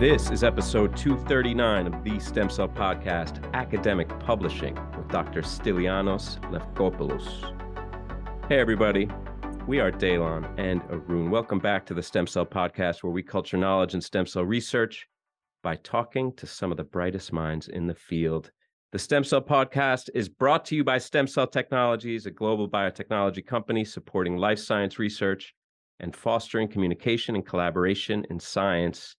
This is episode 239 of the Stem Cell Podcast, Academic Publishing, with Dr. Stylianos Lefkopoulos. Hey, everybody. We are Daylon and Arun. Welcome back to the Stem Cell Podcast, where we culture knowledge and stem cell research by talking to some of the brightest minds in the field. The Stem Cell Podcast is brought to you by Stem Cell Technologies, a global biotechnology company supporting life science research and fostering communication and collaboration in science.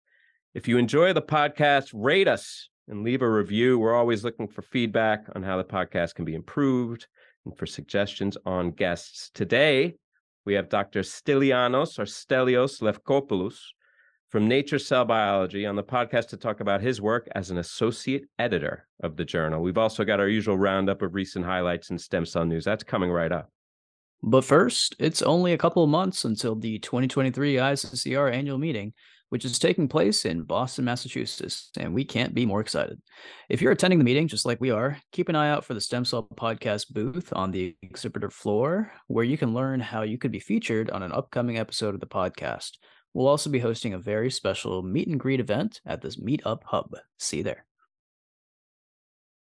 If you enjoy the podcast, rate us and leave a review. We're always looking for feedback on how the podcast can be improved and for suggestions on guests. Today, we have Dr. Stylianos or Stelios Lefkopoulos from Nature Cell Biology on the podcast to talk about his work as an associate editor of the journal. We've also got our usual roundup of recent highlights and stem cell news. That's coming right up. But first, it's only a couple of months until the 2023 ISSCR annual meeting, which is taking place in Boston, Massachusetts, and we can't be more excited. If you're attending the meeting, just like we are, keep an eye out for the Stem Cell Podcast booth on the exhibitor floor, where you can learn how you could be featured on an upcoming episode of the podcast. We'll also be hosting a very special meet and greet event at this Meetup Hub. See you there.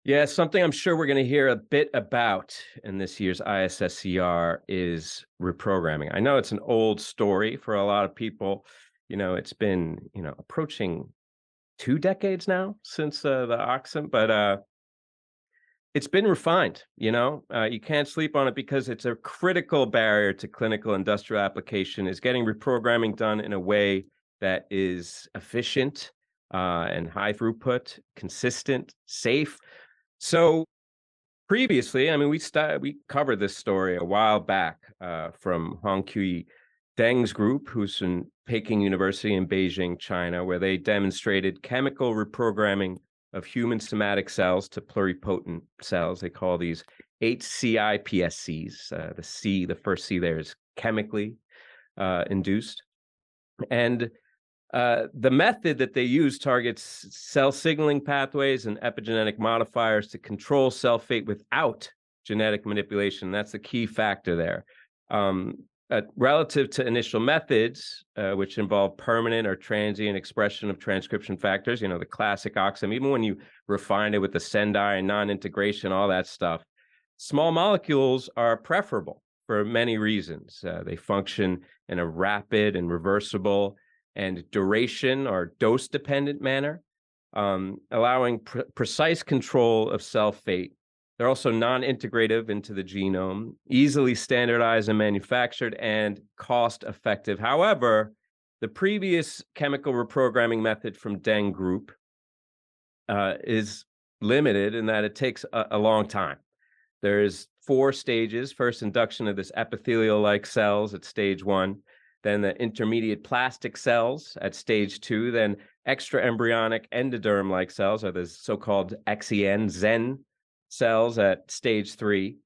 Yeah, something I'm sure we're going to hear a bit about in this year's ISSCR is reprogramming. I know it's an old story for a lot of people you know, it's been, you know, approaching two decades now since uh, the oxen, but uh, it's been refined. You know, uh, you can't sleep on it because it's a critical barrier to clinical industrial application. Is getting reprogramming done in a way that is efficient uh, and high throughput, consistent, safe. So previously, I mean, we st- we covered this story a while back uh, from Hong Kui Deng's group, who's in Peking University in Beijing, China, where they demonstrated chemical reprogramming of human somatic cells to pluripotent cells. They call these HCIPSCs. Uh, the C, the first C there is chemically uh, induced. And uh, the method that they use targets cell signaling pathways and epigenetic modifiers to control cell fate without genetic manipulation. That's the key factor there. Um, uh, relative to initial methods, uh, which involve permanent or transient expression of transcription factors, you know, the classic OXIM, even when you refine it with the Sendai and non-integration, all that stuff, small molecules are preferable for many reasons. Uh, they function in a rapid and reversible and duration or dose-dependent manner, um, allowing pr- precise control of cell fate they're also non integrative into the genome, easily standardized and manufactured, and cost effective. However, the previous chemical reprogramming method from Deng Group uh, is limited in that it takes a, a long time. There's four stages first, induction of this epithelial like cells at stage one, then the intermediate plastic cells at stage two, then extra embryonic endoderm like cells, or the so called XEN, Zen cells at stage three,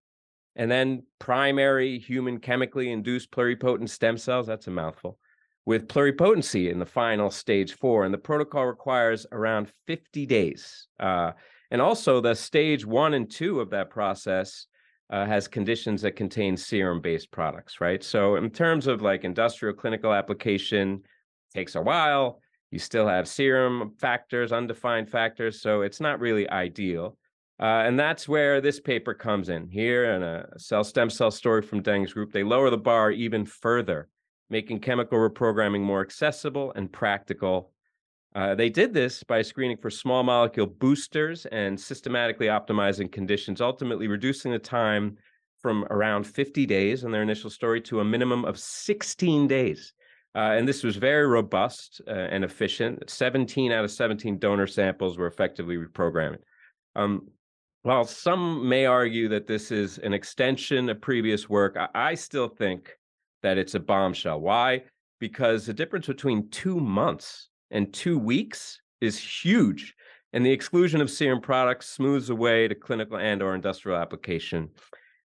and then primary human chemically induced pluripotent stem cells. That's a mouthful. With pluripotency in the final stage four, and the protocol requires around 50 days. Uh, and also, the stage one and two of that process uh, has conditions that contain serum based products, right? So, in terms of like industrial clinical application, takes a while. You still have serum factors, undefined factors. So, it's not really ideal. Uh, and that's where this paper comes in. Here, in a cell stem cell story from Deng's group, they lower the bar even further, making chemical reprogramming more accessible and practical. Uh, they did this by screening for small molecule boosters and systematically optimizing conditions, ultimately reducing the time from around 50 days in their initial story to a minimum of 16 days. Uh, and this was very robust uh, and efficient. 17 out of 17 donor samples were effectively reprogrammed. Um, while some may argue that this is an extension of previous work, I still think that it's a bombshell. Why? Because the difference between two months and two weeks is huge, and the exclusion of serum products smooths the way to clinical and or industrial application.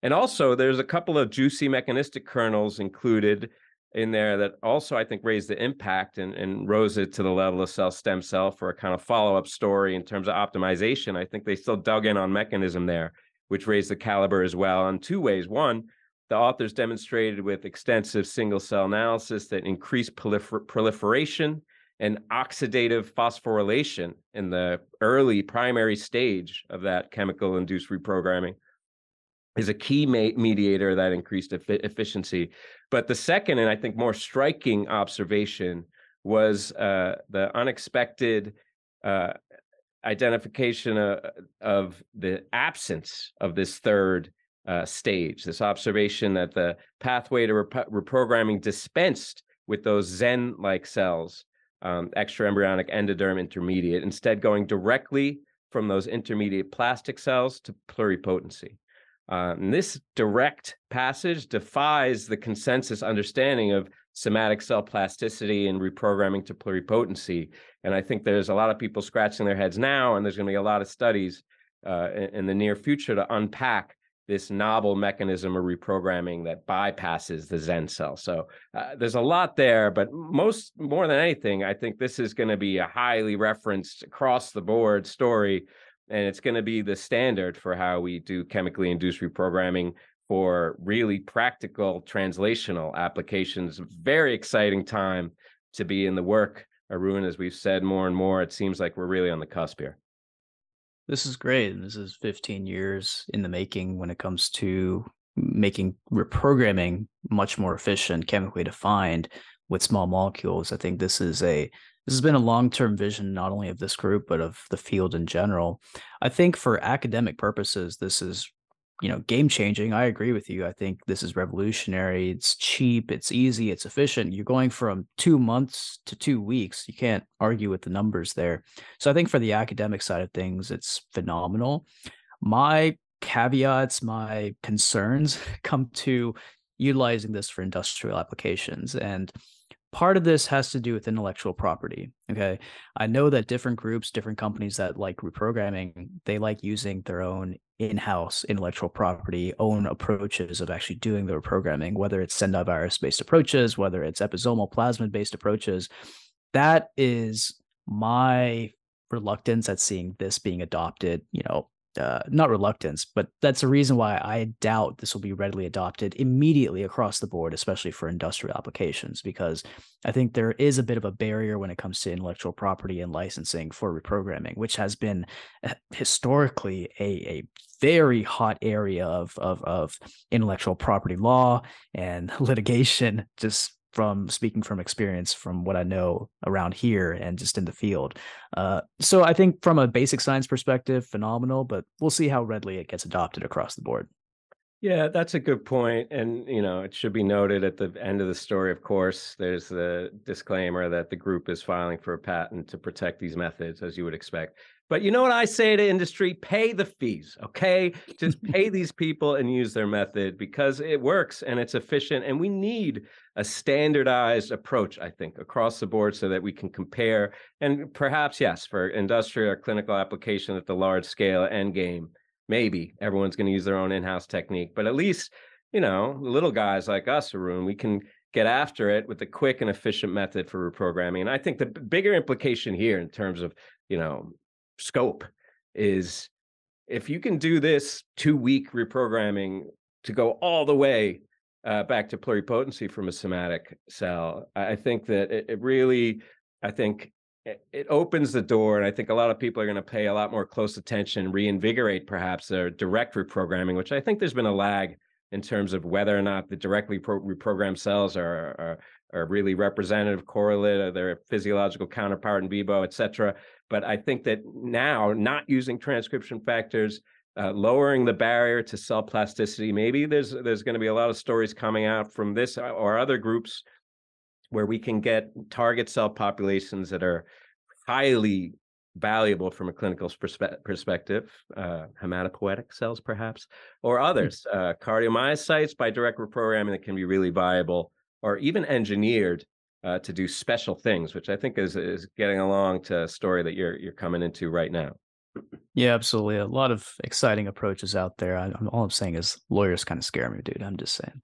And also, there's a couple of juicy mechanistic kernels included in there that also I think raised the impact and, and rose it to the level of cell stem cell for a kind of follow up story in terms of optimization. I think they still dug in on mechanism there, which raised the caliber as well in two ways. One, the authors demonstrated with extensive single cell analysis that increased prolifer- proliferation and oxidative phosphorylation in the early primary stage of that chemical induced reprogramming is a key mediator that increased efficiency. But the second, and I think more striking observation, was uh, the unexpected uh, identification of, uh, of, the absence of this third uh, stage, this observation that the pathway to rep- reprogramming dispensed with those Zen like cells, um, extraembryonic endoderm intermediate, instead going directly from those intermediate plastic cells to pluripotency. Uh, this direct passage defies the consensus understanding of somatic cell plasticity and reprogramming to pluripotency. And I think there's a lot of people scratching their heads now, and there's going to be a lot of studies uh, in, in, the near future to unpack this novel mechanism of reprogramming that bypasses the Zen cell. So uh, there's a lot there, but most more than anything, I think this is going to be a highly referenced across the board story and it's going to be the standard for how we do chemically induced reprogramming for really practical translational applications. Very exciting time to be in the work, Arun. As we've said more and more, it seems like we're really on the cusp here. This is great. This is 15 years in the making when it comes to making reprogramming much more efficient, chemically defined with small molecules. I think this is a this has been a long-term vision not only of this group but of the field in general. I think for academic purposes this is you know game changing i agree with you. I think this is revolutionary. It's cheap. It's easy. It's efficient. You're going from two months to two weeks. You can't argue with the numbers there. So i think for the academic side of things it's phenomenal. My caveats my concerns come to utilizing this for industrial applications. And part of this has to do with intellectual property okay? I know that different groups different companies that like reprogramming they like using their own in-house intellectual property own approaches of actually doing the reprogramming whether it's sendai virus based approaches whether it's episomal plasmid based approaches. That is my reluctance at seeing this being adopted you know uh, not reluctance, but that's the reason why I doubt this will be readily adopted immediately across the board, especially for industrial applications, because I think there is a bit of a barrier when it comes to intellectual property and licensing for reprogramming, which has been uh, historically a, a very hot area of, of, of intellectual property law and litigation just from speaking from experience from what I know around here and just in the field. Uh, so I think from a basic science perspective, phenomenal, but we'll see how readily it gets adopted across the board. Yeah, that's a good point. And, you know, it should be noted at the end of the story, of course, there's the disclaimer that the group is filing for a patent to protect these methods, as you would expect. But you know what I say to industry? Pay the fees, okay? Just pay these people and use their method because it works and it's efficient. And we need a standardized approach, I think, across the board so that we can compare and perhaps, yes, for industrial or clinical application at the large scale end game, maybe everyone's going to use their own in-house technique. But at least, you know, little guys like us, Arun, we can get after it with a quick and efficient method for reprogramming. And I think the bigger implication here in terms of, you know, scope is if you can do this two week reprogramming to go all the way uh, back to pluripotency from a somatic cell, I think that it, it really, I think it, it, opens the door. And I think a lot of people are going to pay a lot more close attention, reinvigorate perhaps their direct reprogramming, which I think there's been a lag in terms of whether or not the directly pro- reprogrammed cells are, are, are really representative correlate of their physiological counterpart in vivo, et cetera. But I think that now, not using transcription factors, uh, lowering the barrier to cell plasticity, maybe there's there's going to be a lot of stories coming out from this or other groups where we can get target cell populations that are highly valuable from a clinical perspe- perspective, uh, hematopoietic cells perhaps, or hmm. others, uh, cardiomyocytes by direct reprogramming that can be really viable, or even engineered uh, to do special things, which I think is is getting along to a story that you're you're coming into right now. Yeah, absolutely. A lot of exciting approaches out there. I, all I'm saying is lawyers kind of scare me, dude. I'm just saying.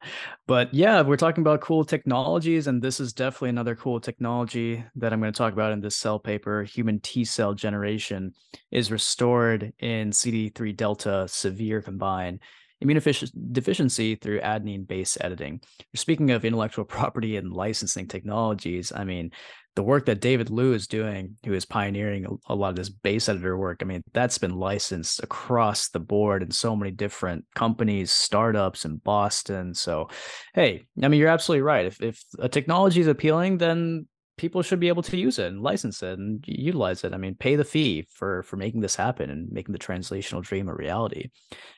But yeah, we're talking about cool technologies, and this is definitely another cool technology that I'm going to talk about in this cell paper. Human T cell generation is restored in CD3 delta severe combine immunodeficiency through adenine base editing. Speaking of intellectual property and licensing technologies, I mean, the work that David Liu is doing, who is pioneering a, lot of this base editor work, I mean, that's been licensed across the board in so many different companies, startups in Boston. So, hey, I mean, you're absolutely right. If if a technology is appealing, then people should be able to use it and license it and utilize it. I mean, pay the fee for for making this happen and making the translational dream a reality.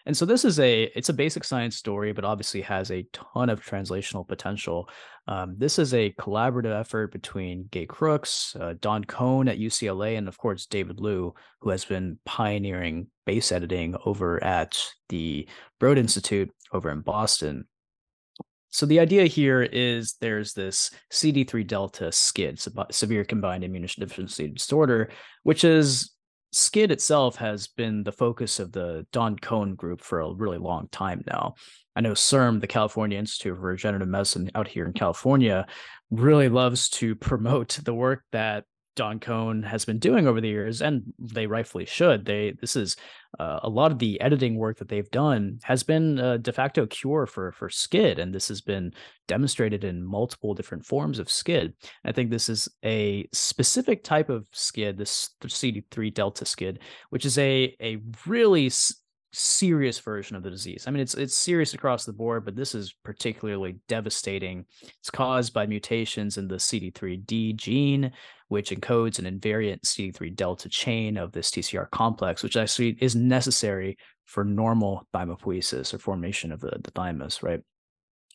And so this is a it's a basic science story, but obviously has a ton of translational potential. Um, this is a collaborative effort between Gay Crooks, uh, Don Kohn at UCLA, and of course David Liu, who has been pioneering base editing over at the Broad Institute over in Boston. So the idea here is there's this CD3 delta SCID, severe combined immunodeficiency disorder, which is SCID itself has been the focus of the Don Kohn group for a really long time now. I know CIRM, the California Institute for Regenerative Medicine out here in California, really loves to promote the work that Don Kohn has been doing over the years, and they rightfully should. They this is uh, a lot of the editing work that they've done has been a de facto cure for for skid, and this has been demonstrated in multiple different forms of skid. I think this is a specific type of skid, this CD3 delta skid, which is a a really serious version of the disease. I mean, it's it's serious across the board, but this is particularly devastating. It's caused by mutations in the CD3D gene, which encodes an invariant CD3 delta chain of this TCR complex, which actually is necessary for normal thymopoiesis or formation of the, the thymus, right?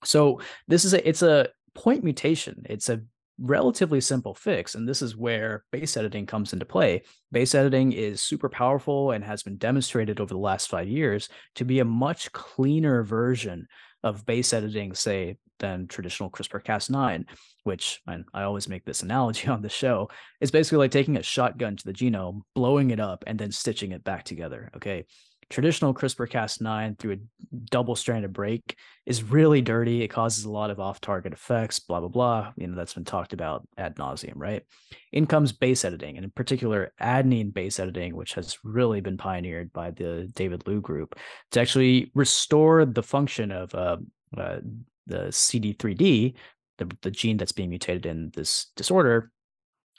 So this is a it's a point mutation. It's a relatively simple fix. And this is where base editing comes into play. Base editing is super powerful and has been demonstrated over the last five years to be a much cleaner version of base editing, say, than traditional CRISPR Cas9, which and I always make this analogy on the show, is basically like taking a shotgun to the genome, blowing it up, and then stitching it back together. Okay. Traditional CRISPR Cas9 through a double stranded break is really dirty. It causes a lot of off target effects, blah, blah, blah. You know, that's been talked about ad nauseum, right? In comes base editing, and in particular, adenine base editing, which has really been pioneered by the David Liu group to actually restore the function of uh, uh, the CD3D, the, the gene that's being mutated in this disorder,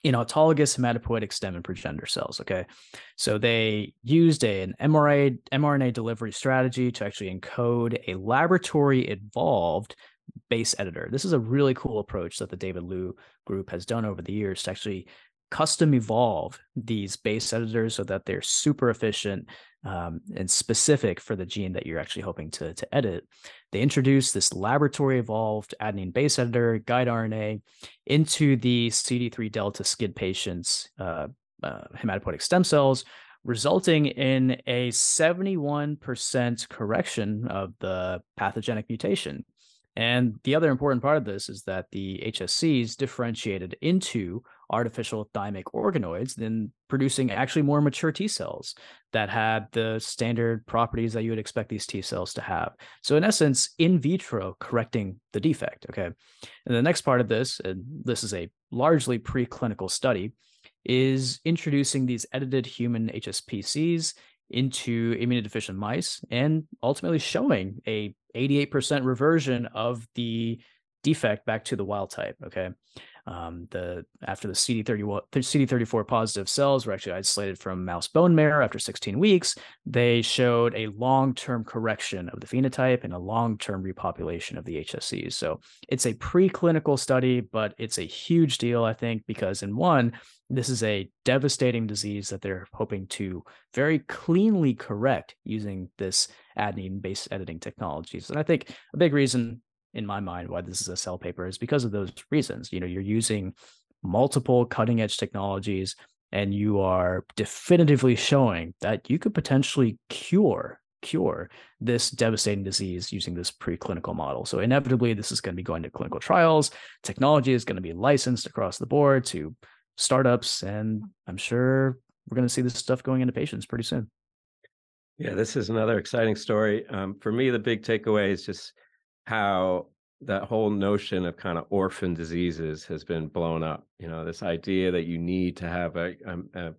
in autologous hematopoietic stem and progenitor cells. Okay. So they used a, an mRNA, mRNA delivery strategy to actually encode a laboratory evolved base editor. This is a really cool approach that the David Liu group has done over the years to actually custom evolve these base editors so that they're super efficient um, and specific for the gene that you're actually hoping to, to edit. They introduced this laboratory evolved adenine base editor, guide RNA, into the CD3 delta SCID patients' uh, uh, hematopoietic stem cells, resulting in a 71% correction of the pathogenic mutation. And the other important part of this is that the HSCs differentiated into artificial thymic organoids, then producing actually more mature T cells that had the standard properties that you would expect these T cells to have. So, in essence, in vitro correcting the defect. Okay. And the next part of this, and this is a largely preclinical study, is introducing these edited human HSPCs into immunodeficient mice and ultimately showing a 88% reversion of the defect back to the wild type. Okay. Um, the after the CD31 CD34 positive cells were actually isolated from mouse bone marrow after 16 weeks, they showed a long-term correction of the phenotype and a long-term repopulation of the HSCs. So it's a preclinical study, but it's a huge deal, I think, because in one, this is a devastating disease that they're hoping to very cleanly correct using this adenine based editing technologies. And I think a big reason in my mind why this is a cell paper is because of those reasons. You know, you're using multiple cutting edge technologies and you are definitively showing that you could potentially cure cure this devastating disease using this preclinical model. So inevitably this is going to be going to clinical trials. Technology is going to be licensed across the board to startups, and I'm sure we're going to see this stuff going into patients pretty soon. Yeah, this is another exciting story. Um, for me, the big takeaway is just how that whole notion of kind of orphan diseases has been blown up. You know, this idea that you need to have a, um, a,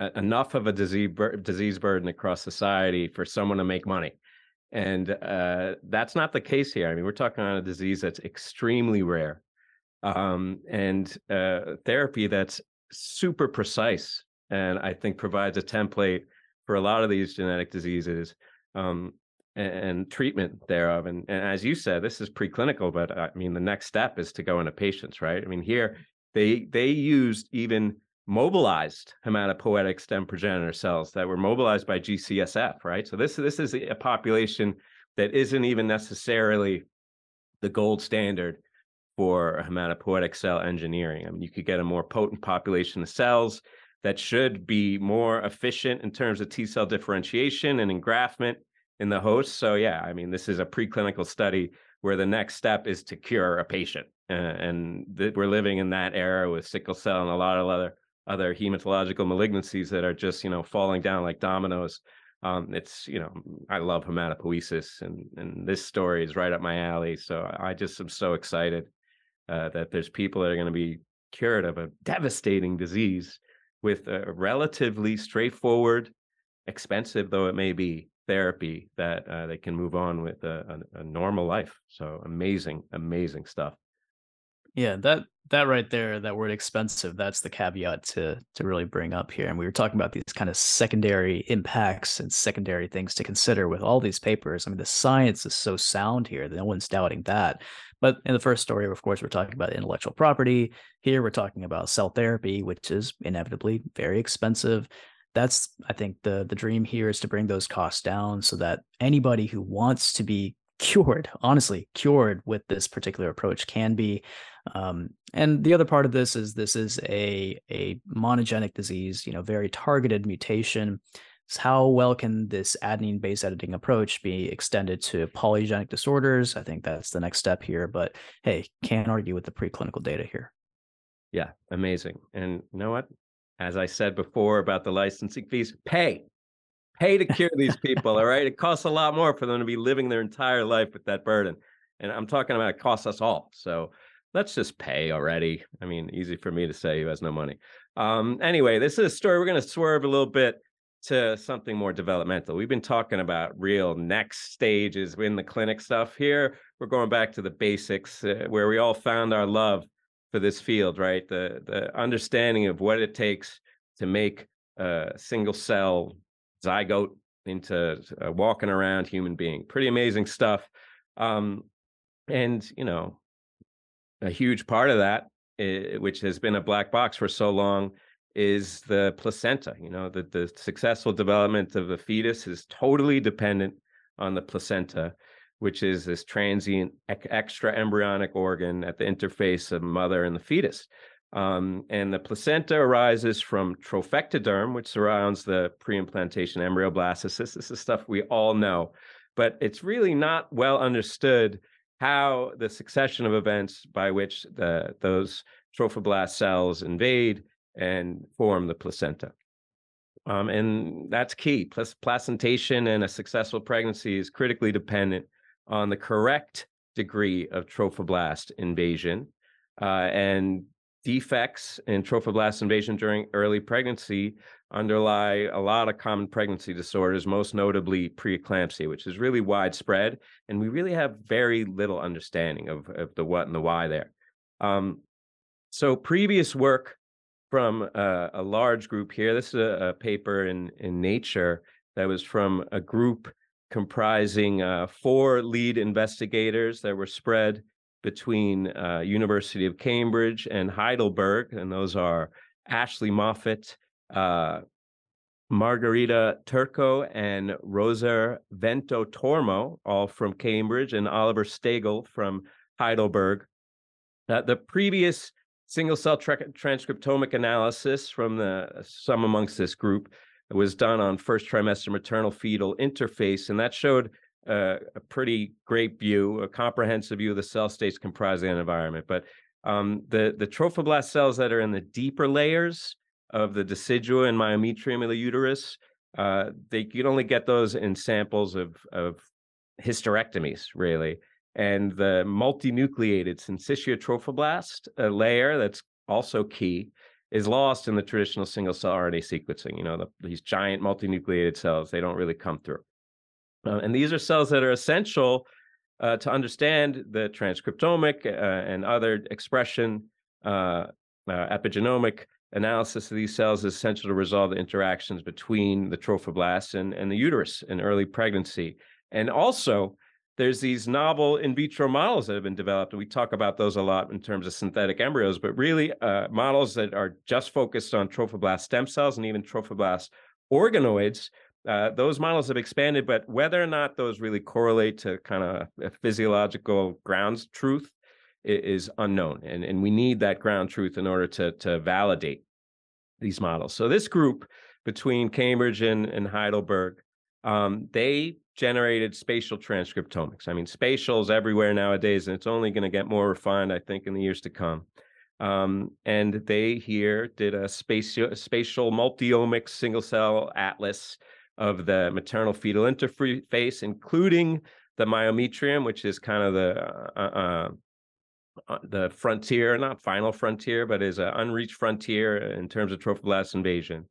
a enough of a disease bur- disease burden across society for someone to make money, and uh, that's not the case here. I mean, we're talking on a disease that's extremely rare, um, and uh, therapy that's super precise, and I think provides a template for a lot of these genetic diseases. Um, and, treatment thereof. And, and, as you said, this is preclinical, but uh, I mean, the next step is to go into patients, right? I mean, here they they used even mobilized hematopoietic stem progenitor cells that were mobilized by GCSF, right? So this this is a population that isn't even necessarily the gold standard for hematopoietic cell engineering. I mean, you could get a more potent population of cells that should be more efficient in terms of T cell differentiation and engraftment in the host. So yeah, I mean, this is a preclinical study where the next step is to cure a patient, uh, and th- we're living in that era with sickle cell and a lot of other other hematological malignancies that are just you know falling down like dominoes. Um, it's you know I love hematopoiesis, and and this story is right up my alley. So I just am so excited uh, that there's people that are going to be cured of a devastating disease with a relatively straightforward, expensive though it may be, therapy that uh, they can move on with a, a, a normal life. So amazing, amazing stuff. Yeah, that that right there, that word expensive, that's the caveat to to really bring up here. And we were talking about these kind of secondary impacts and secondary things to consider with all these papers. I mean, the science is so sound here that no one's doubting that. But in the first story, of course, we're talking about intellectual property. Here we're talking about cell therapy, which is inevitably very expensive that's i think the the dream here is to bring those costs down so that anybody who wants to be cured honestly cured with this particular approach can be um, and the other part of this is this is a a monogenic disease you know very targeted mutation. So how well can this adenine base editing approach be extended to polygenic disorders? I think that's the next step here but hey can't argue with the preclinical data here. Yeah amazing. And you know what as I said before about the licensing fees, pay. Pay to cure these people, all right? It costs a lot more for them to be living their entire life with that burden. And I'm talking about it costs us all. So let's just pay already. I mean, easy for me to say who has no money. Um, anyway, this is a story. We're going to swerve a little bit to something more developmental. We've been talking about real next stages in the clinic stuff. Here, we're going back to the basics uh, where we all found our love for this field, right? The the understanding of what it takes to make a single cell zygote into a walking around human being. Pretty amazing stuff. Um, and you know, a huge part of that, eh, which has been a black box for so long, is the placenta. You know, the the successful development of a fetus is totally dependent on the placenta which is this transient extra embryonic organ at the interface of mother and the fetus. Um, and the placenta arises from trophectoderm, which surrounds the pre-implantation embryoblastocyst. This is stuff we all know, but it's really not well understood how the succession of events by which the, those trophoblast cells invade and form the placenta. Um, and that's key. Placentation and a successful pregnancy is critically dependent on the correct degree of trophoblast invasion uh, and defects in trophoblast invasion during early pregnancy underlie a lot of common pregnancy disorders, most notably preeclampsia, which is really widespread. And we really have very little understanding of, of the what and the why there. Um, so, previous work from uh, a large group here, this is a, a paper in, in Nature that was from a group comprising uh, four lead investigators that were spread between uh, University of Cambridge and Heidelberg, and those are Ashley Moffat, uh, Margherita Turco, and Rosa Vento Tormo, all from Cambridge, and Oliver Stegel from Heidelberg. Uh, the previous single cell tra- transcriptomic analysis from the some amongst this group was done on first trimester maternal fetal interface, and that showed uh, a pretty great view, a comprehensive view of the cell states comprising an environment. But um, the the trophoblast cells that are in the deeper layers of the decidua and myometrium of the uterus, uh, they can only get those in samples of of hysterectomies, really. And the multinucleated syncytia trophoblast layer that's also key is lost in the traditional single cell RNA sequencing. You know, the, these giant multinucleated cells, they don't really come through. Uh, and these are cells that are essential uh, to understand the transcriptomic uh, and other expression uh, uh, epigenomic analysis of these cells is essential to resolve the interactions between the trophoblasts and, and the uterus in early pregnancy. And also, there's these novel in vitro models that have been developed, and we talk about those a lot in terms of synthetic embryos, but really uh, models that are just focused on trophoblast stem cells and even trophoblast organoids. Uh, those models have expanded, but whether or not those really correlate to kind of physiological grounds truth is unknown. And, and we need that ground truth in order to, to validate these models. So this group between Cambridge and, and Heidelberg, um, they generated spatial transcriptomics. I mean, spatial is everywhere nowadays, and it's only going to get more refined, I think, in the years to come. Um, and they here did a spatial, spatial multi-omics single cell atlas of the maternal fetal interface, including the myometrium, which is kind of the uh, uh, uh, the frontier, not final frontier, but is an unreached frontier in terms of trophoblast invasion.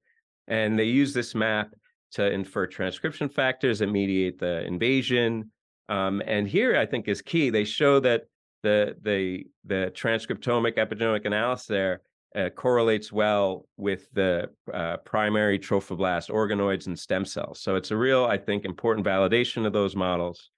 And they use this map to infer transcription factors that mediate the invasion. Um, and here, I think, is key. They show that the the the transcriptomic epigenomic analysis there uh, correlates well with the uh, primary trophoblast organoids and stem cells. So it's a real, I think, important validation of those models.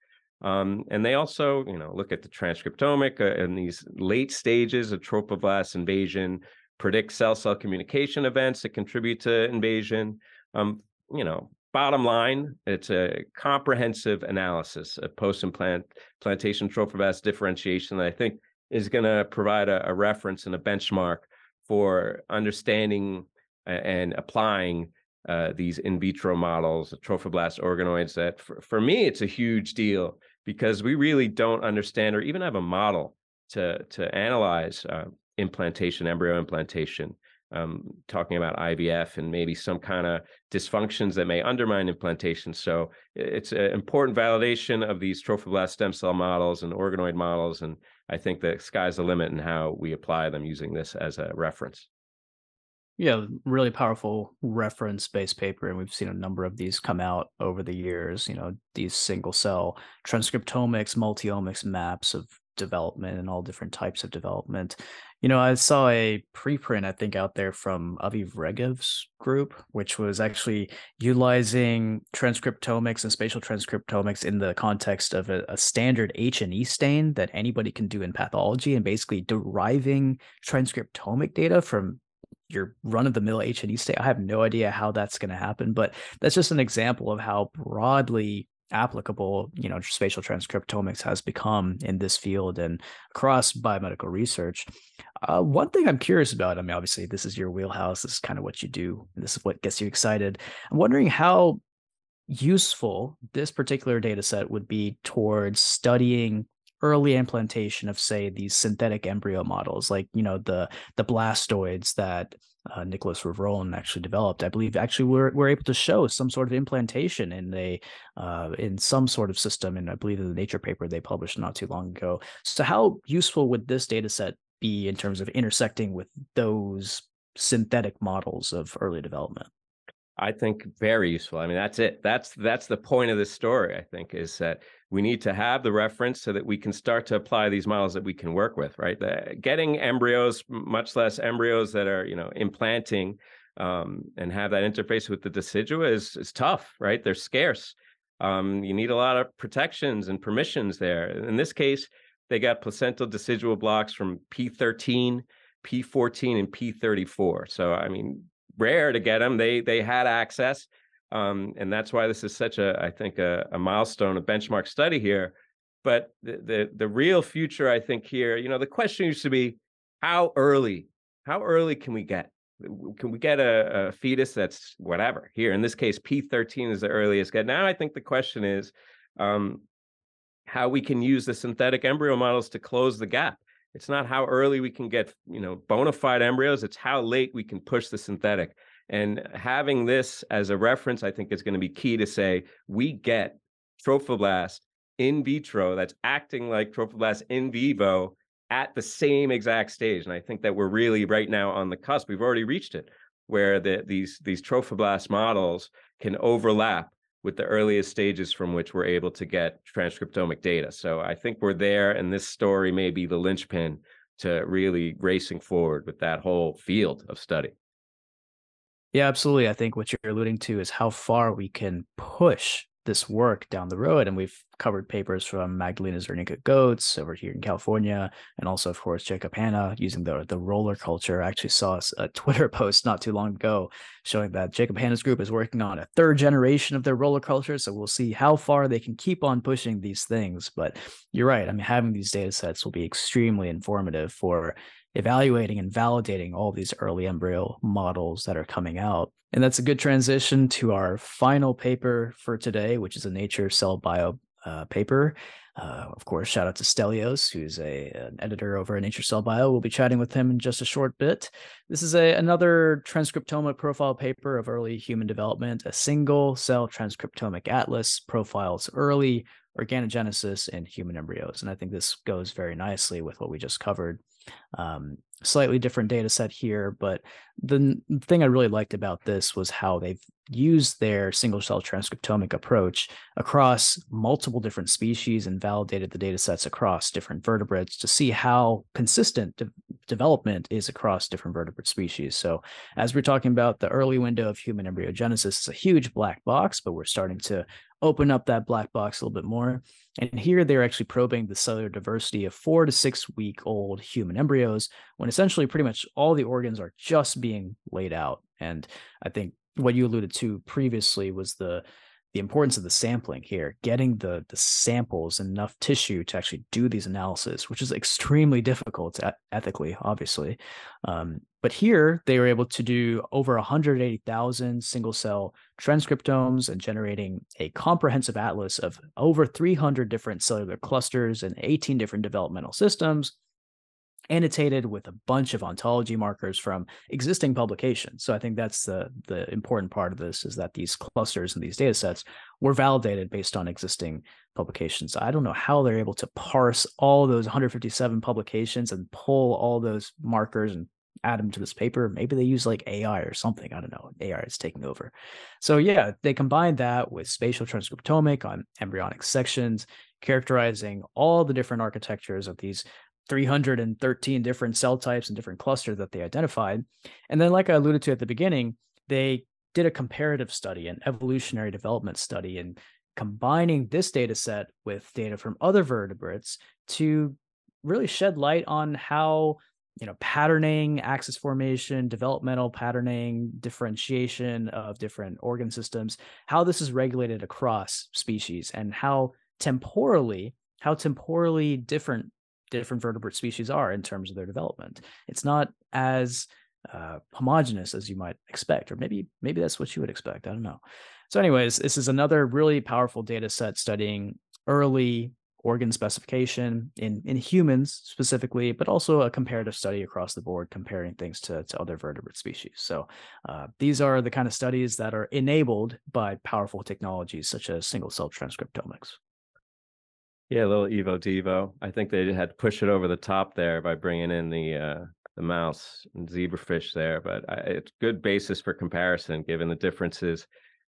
Um, and they also, you know, look at the transcriptomic uh, in these late stages of trophoblast invasion, predict cell-cell communication events that contribute to invasion. Um, you know, bottom line, it's a comprehensive analysis of post-implantation trophoblast differentiation that I think is going to provide a, a reference and a benchmark for understanding and applying uh, these in vitro models, trophoblast organoids that for, for me, it's a huge deal because we really don't understand or even have a model to to analyze uh, implantation, embryo implantation, um, talking about IVF and maybe some kind of dysfunctions that may undermine implantation. So it's an important validation of these trophoblast stem cell models and organoid models, and I think the sky's the limit in how we apply them using this as a reference. Yeah, really powerful reference based paper. And we've seen a number of these come out over the years, you know, these single cell transcriptomics, multiomics maps of development and all different types of development. You know, I saw a preprint, I think, out there from Aviv Regev's group, which was actually utilizing transcriptomics and spatial transcriptomics in the context of a, a standard H and E stain that anybody can do in pathology and basically deriving transcriptomic data from your run of the mill H and E state. I have no idea how that's going to happen, but that's just an example of how broadly applicable you know spatial transcriptomics has become in this field and across biomedical research. Uh, one thing i'm curious about i mean obviously this is your wheelhouse this is kind of what you do this is what gets you excited. I'm wondering how useful this particular data set would be towards studying early implantation of say these synthetic embryo models like you know the the blastoids that uh, Nicholas Revrone actually developed I believe actually we're, we're able to show some sort of implantation in a uh, in some sort of system and I believe in the nature paper they published not too long ago so how useful would this data set be in terms of intersecting with those synthetic models of early development I think very useful. I mean, that's it. That's that's the point of this story. I think is that we need to have the reference so that we can start to apply these models that we can work with. Right, the, getting embryos, much less embryos that are you know implanting um, and have that interface with the decidua is is tough. Right, they're scarce. Um, you need a lot of protections and permissions there. In this case, they got placental decidual blocks from P13, P14, and P34. So I mean, rare to get them. They they had access, um, and that's why this is such a I think a, a milestone, a benchmark study here. But the, the the real future, I think here, you know, the question used to be how early, how early can we get? Can we get a, a fetus that's whatever? Here in this case, P13 is the earliest get. Now I think the question is um, how we can use the synthetic embryo models to close the gap it's not how early we can get, you know, bona fide embryos. It's how late we can push the synthetic. And having this as a reference, I think is going to be key to say we get trophoblast in vitro that's acting like trophoblast in vivo at the same exact stage. And I think that we're really right now on the cusp. We've already reached it where the, these these trophoblast models can overlap with the earliest stages from which we're able to get transcriptomic data. So I think we're there, and this story may be the linchpin to really racing forward with that whole field of study. Yeah, absolutely. I think what you're alluding to is how far we can push this work down the road. And we've covered papers from Magdalena Zernicka Goats over here in California, and also, of course, Jacob Hanna using the the roller culture. I actually saw a Twitter post not too long ago showing that Jacob Hanna's group is working on a third generation of their roller culture. So we'll see how far they can keep on pushing these things. But you're right. I mean, having these data sets will be extremely informative for evaluating and validating all these early embryo models that are coming out. And that's a good transition to our final paper for today, which is a Nature Cell Bio uh, paper. Uh, of course, shout out to Stelios, who's a an editor over at Nature Cell Bio. We'll be chatting with him in just a short bit. This is a another transcriptomic profile paper of early human development. A single cell transcriptomic atlas profiles early organogenesis in human embryos, and I think this goes very nicely with what we just covered um, slightly different data set here, but the thing I really liked about this was how they've used their single cell transcriptomic approach across multiple different species and validated the data sets across different vertebrates to see how consistent de- development is across different vertebrate species. So, as we're talking about, the early window of human embryogenesis is a huge black box, but we're starting to open up that black box a little bit more. And here they're actually probing the cellular diversity of four to six week old human embryos when essentially pretty much all the organs are just being laid out. And I think what you alluded to previously was the the importance of the sampling here, getting the the samples enough tissue to actually do these analysis, which is extremely difficult ethically, obviously. Um, but here they were able to do over 180,000 single cell transcriptomes and generating a comprehensive atlas of over 300 different cellular clusters and 18 different developmental systems annotated with a bunch of ontology markers from existing publications. So I think that's the the important part of this is that these clusters and these data sets were validated based on existing publications. I don't know how they're able to parse all those 157 publications and pull all those markers and add them to this paper. Maybe they use like AI or something. I don't know. AI is taking over. So yeah, they combined that with spatial transcriptomic on embryonic sections, characterizing all the different architectures of these 313 different cell types and different clusters that they identified. And then, like I alluded to at the beginning, they did a comparative study, an evolutionary development study, and combining this data set with data from other vertebrates to really shed light on how you know patterning axis formation developmental patterning differentiation of different organ systems how this is regulated across species and how temporally how temporally different different vertebrate species are in terms of their development. It's not as uh, homogenous as you might expect, or maybe maybe that's what you would expect. I don't know. So, anyways, this is another really powerful data set studying early organ specification in in humans specifically, but also a comparative study across the board comparing things to to other vertebrate species. So, uh, these are the kind of studies that are enabled by powerful technologies such as single cell transcriptomics. Yeah, a little Evo Devo. I think they had to push it over the top there by bringing in the uh, the mouse and zebrafish there, but I, it's good basis for comparison given the differences.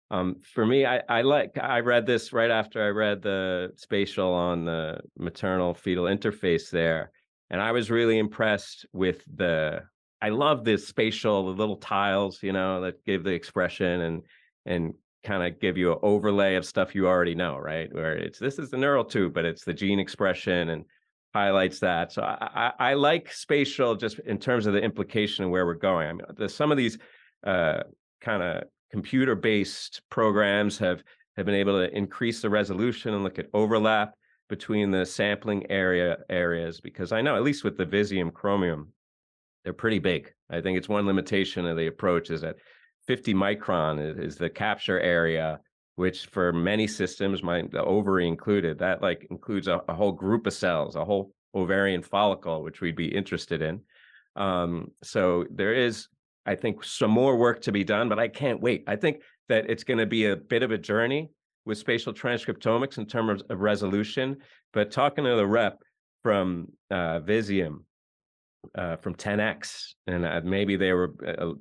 Um, for me, I, I like I read this right after I read the spatial on the maternal fetal interface there, and I was really impressed with the. I love this spatial, the little tiles, you know, that give the expression and and kind of give you an overlay of stuff you already know, right? Where it's this is the neural tube, but it's the gene expression and highlights that. So I, I, I like spatial just in terms of the implication of where we're going. I mean, some of these uh, kind of computer-based programs have have been able to increase the resolution and look at overlap between the sampling area areas because I know at least with the Visium Chromium, they're pretty big. I think it's one limitation of the approach is that 50 micron is, is the capture area which for many systems, my the ovary included, that like includes a, a, whole group of cells, a whole ovarian follicle, which we'd be interested in. Um, so there is, I think, some more work to be done, but I can't wait. I think that it's going to be a bit of a journey with spatial transcriptomics in terms of resolution. But talking to the rep from uh, Visium, uh, from 10x, and uh, maybe they were uh,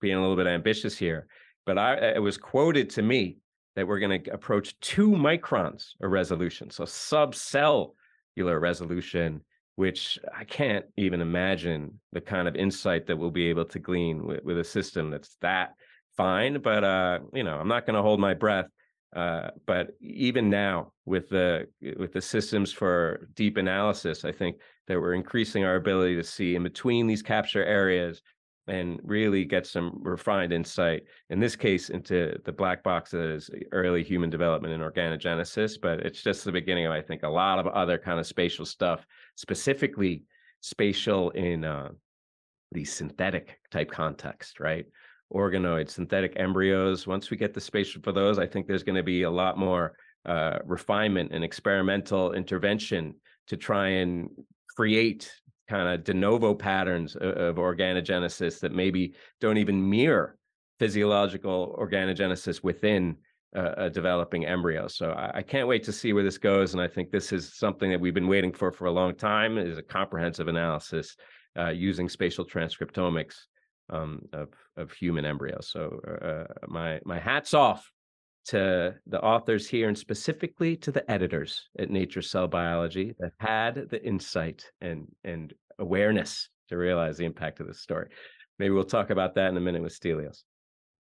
being a little bit ambitious here, but I it was quoted to me that we're going to approach two microns of resolution, so subcellular resolution, which I can't even imagine the kind of insight that we'll be able to glean with, with a system that's that fine. But uh, you know, I'm not going to hold my breath. Uh, but even now, with the with the systems for deep analysis, I think that we're increasing our ability to see in between these capture areas and really get some refined insight, in this case, into the black box that is early human development and organogenesis. But it's just the beginning of, I think, a lot of other kind of spatial stuff, specifically spatial in uh, the synthetic type context, right? Organoids, synthetic embryos. Once we get the spatial for those, I think there's going to be a lot more uh, refinement and experimental intervention to try and create kind of de novo patterns of, of organogenesis that maybe don't even mirror physiological organogenesis within a developing embryo. So I, I, can't wait to see where this goes. And I think this is something that we've been waiting for for a long time is a comprehensive analysis uh, using spatial transcriptomics um, of, of human embryos. So uh, uh, my, my hat's off to the authors here and specifically to the editors at Nature Cell Biology that had the insight and and awareness to realize the impact of this story. Maybe we'll talk about that in a minute with Stelios.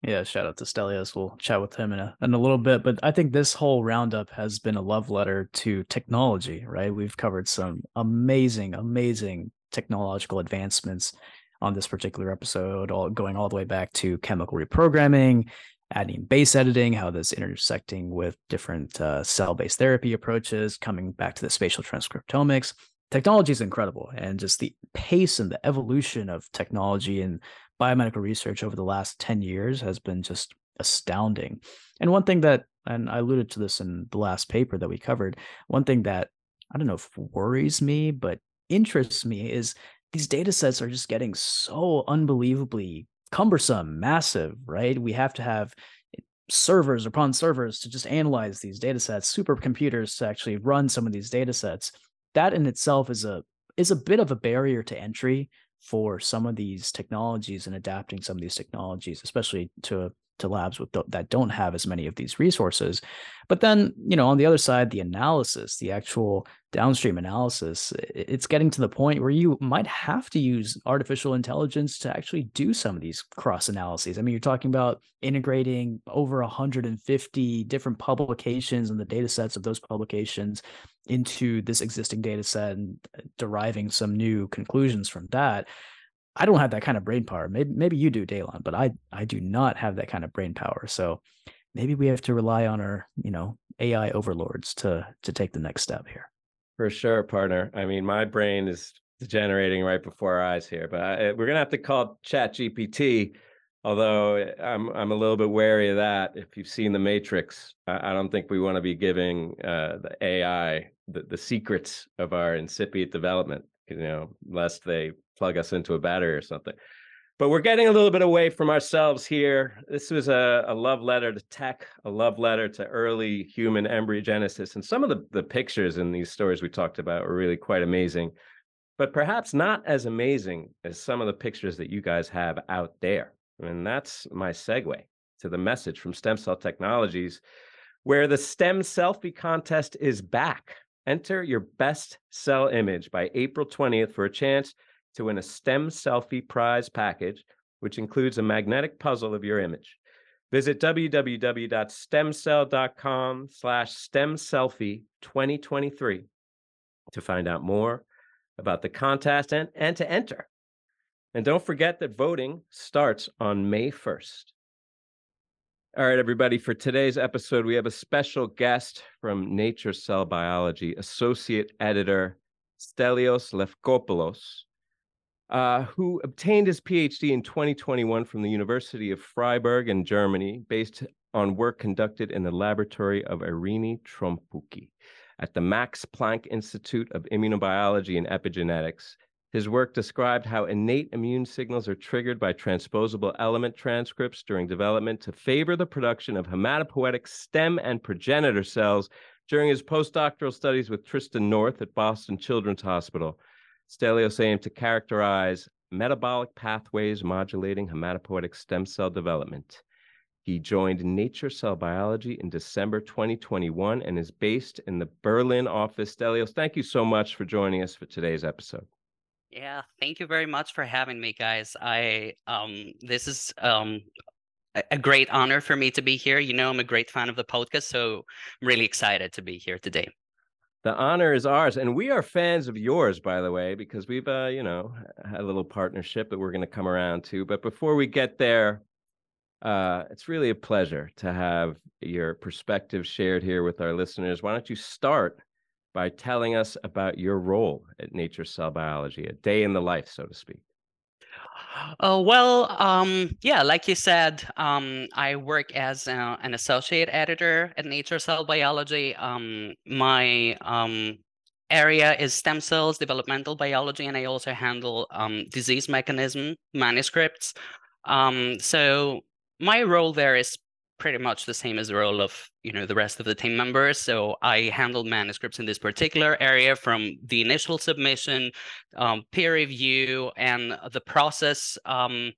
Yeah, shout out to Stelios. We'll chat with him in a in a little bit. But I think this whole roundup has been a love letter to technology, right? We've covered some amazing, amazing technological advancements on this particular episode, all going all the way back to chemical reprogramming, adding base editing, how that's intersecting with different uh, cell-based therapy approaches, coming back to the spatial transcriptomics. Technology is incredible, and just the pace and the evolution of technology and biomedical research over the last 10 years has been just astounding. And one thing that, and I alluded to this in the last paper that we covered, one thing that I don't know if worries me, but interests me is these data sets are just getting so unbelievably cumbersome, massive, right? We have to have servers upon servers to just analyze these data sets, supercomputers to actually run some of these data sets. That in itself is a is a bit of a barrier to entry for some of these technologies and adapting some of these technologies, especially to to labs with that don't have as many of these resources. But then, you know, on the other side, the analysis, the actual downstream analysis, it's getting to the point where you might have to use artificial intelligence to actually do some of these cross analyses. I mean, you're talking about integrating over 150 different publications and the data sets of those publications into this existing data set and uh, deriving some new conclusions from that. I don't have that kind of brain power. Maybe maybe you do, Daylon, but I I do not have that kind of brain power. So maybe we have to rely on our you know AI overlords to to take the next step here. For sure, partner. I mean, my brain is degenerating right before our eyes here, but I, we're gonna have to call Chat GPT. Although I'm I'm a little bit wary of that. If you've seen The Matrix, I, I don't think we want to be giving uh, the AI the, the secrets of our incipient development you know, lest they plug us into a battery or something. But we're getting a little bit away from ourselves here. This was a, a love letter to tech, a love letter to early human embryogenesis. And some of the, the pictures in these stories we talked about were really quite amazing, but perhaps not as amazing as some of the pictures that you guys have out there. And that's my segue to the message from Stem Cell Technologies, where the STEM Selfie Contest is back. Enter your best cell image by April 20th for a chance to win a STEM Selfie prize package, which includes a magnetic puzzle of your image. Visit www.stemcell.com slash stemselfie 2023 to find out more about the contest and, and to enter. And don't forget that voting starts on May 1st. All right, everybody. For today's episode, we have a special guest from Nature Cell Biology, Associate Editor Stelios Lefkopoulos, uh, who obtained his PhD in 2021 from the University of Freiburg in Germany, based on work conducted in the laboratory of Irini Trompouki at the Max Planck Institute of Immunobiology and Epigenetics his work described how innate immune signals are triggered by transposable element transcripts during development to favor the production of hematopoietic stem and progenitor cells during his postdoctoral studies with Tristan North at Boston Children's Hospital. Stelios aimed to characterize metabolic pathways modulating hematopoietic stem cell development. He joined Nature Cell Biology in December 2021 and is based in the Berlin office. Stelios, thank you so much for joining us for today's episode. Yeah, thank you very much for having me, guys. I um this is um a great honor for me to be here. You know, I'm a great fan of the podcast, so I'm really excited to be here today. The honor is ours, and we are fans of yours, by the way, because we've, uh, you know, had a little partnership that we're going to come around to. But before we get there, uh, it's really a pleasure to have your perspective shared here with our listeners. Why don't you start by telling us about your role at Nature Cell Biology, a day in the life, so to speak. Oh, well, um, yeah, like you said, um, I work as a, an associate editor at Nature Cell Biology. Um, my um, area is stem cells, developmental biology, and I also handle um, disease mechanism manuscripts. Um, so my role there is pretty much the same as the role of you know the rest of the team members. So i handled manuscripts in this particular area from the initial submission um, peer review and the process um,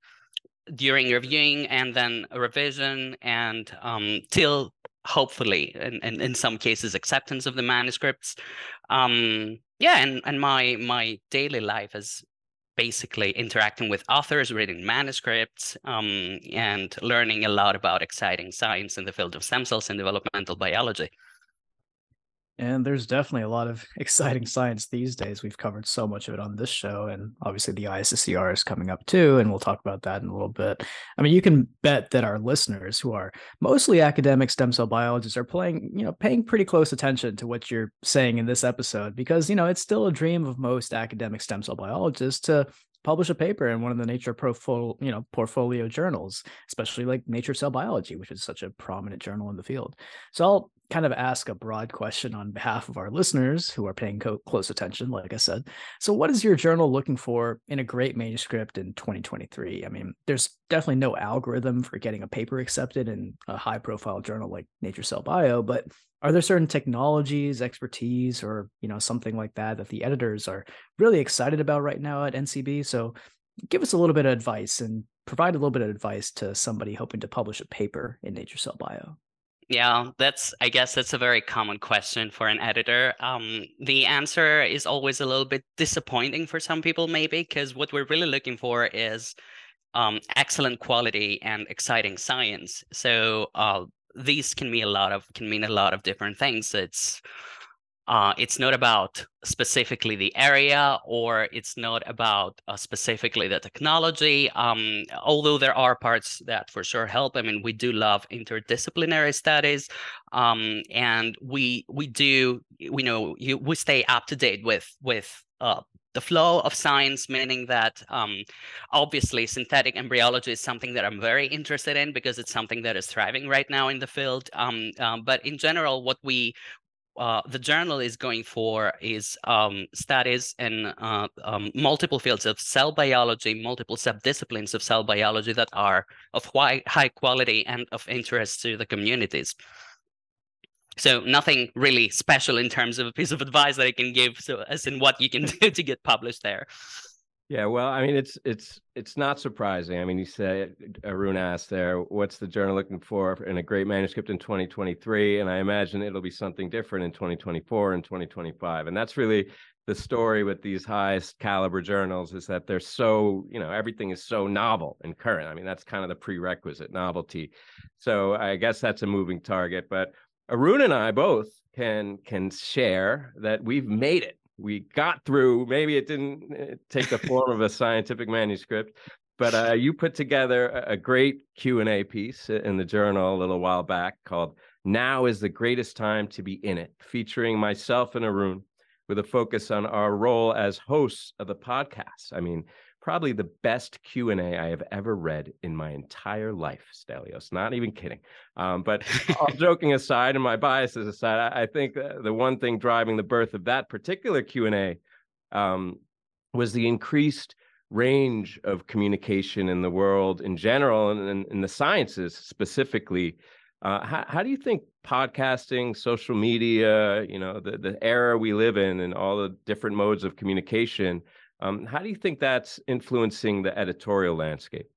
during reviewing and then revision and um, till hopefully and, and in some cases acceptance of the manuscripts. Um, yeah and, and my my daily life is basically interacting with authors, reading manuscripts, um, and learning a lot about exciting science in the field of stem cells and developmental biology. And there's definitely a lot of exciting science these days. We've covered so much of it on this show, and obviously the ISSCR is coming up too, and we'll talk about that in a little bit. I mean, you can bet that our listeners, who are mostly academic stem cell biologists, are playing, you know, paying pretty close attention to what you're saying in this episode because you know it's still a dream of most academic stem cell biologists to publish a paper in one of the Nature portfolio, you know, portfolio journals, especially like Nature Cell Biology, which is such a prominent journal in the field. So I'll kind of ask a broad question on behalf of our listeners who are paying co- close attention, like I said. So, what is your journal looking for in a great manuscript in 2023? I mean, there's definitely no algorithm for getting a paper accepted in a high profile journal like Nature Cell Bio, but are there certain technologies expertise or you know something like that that the editors are really excited about right now at ncb so give us a little bit of advice and provide a little bit of advice to somebody hoping to publish a paper in nature cell bio yeah, that's I guess that's a very common question for an editor. Um, the answer is always a little bit disappointing for some people, maybe, because what we're really looking for is um, excellent quality and exciting science. So uh, these can mean a lot of can mean a lot of different things. It's uh, it's not about specifically the area or it's not about uh, specifically the technology. Um, although there are parts that for sure help. I mean, we do love interdisciplinary studies, um, and we we do we know you, we stay up to date with with uh, the flow of science, meaning that um, obviously synthetic embryology is something that I'm very interested in because it's something that is thriving right now in the field. Um, um, but in general, what we uh, the journal is going for is um, studies in uh, um, multiple fields of cell biology, multiple subdisciplines of cell biology that are of high, high quality and of interest to the communities. So nothing really special in terms of a piece of advice that I can give. So as in what you can do to get published there. Yeah, well, I mean, it's it's it's not surprising. I mean, you say Arun asked there, what's the journal looking for in a great manuscript in 2023? And I imagine it'll be something different in 2024 and 2025. And that's really the story with these highest caliber journals is that they're so, you know, everything is so novel and current. I mean, that's kind of the prerequisite novelty. So I guess that's a moving target. But Arun and I both can can share that we've made it. We got through. Maybe it didn't eh, take the form of a scientific manuscript, but uh, you put together a great Q and A piece in the journal a little while back called "Now is the greatest time to be in it," featuring myself and Arun, with a focus on our role as hosts of the podcast. I mean, probably the best q&a i have ever read in my entire life stelios. Not even kidding. Um, but all joking aside and my biases aside I, I, think the one thing driving the birth of that particular q&a um, was the increased range of communication in the world in general and in the sciences specifically. Uh, how, how do you think podcasting social media you know the, the era we live in and all the different modes of communication um, how do you think that's influencing the editorial landscape?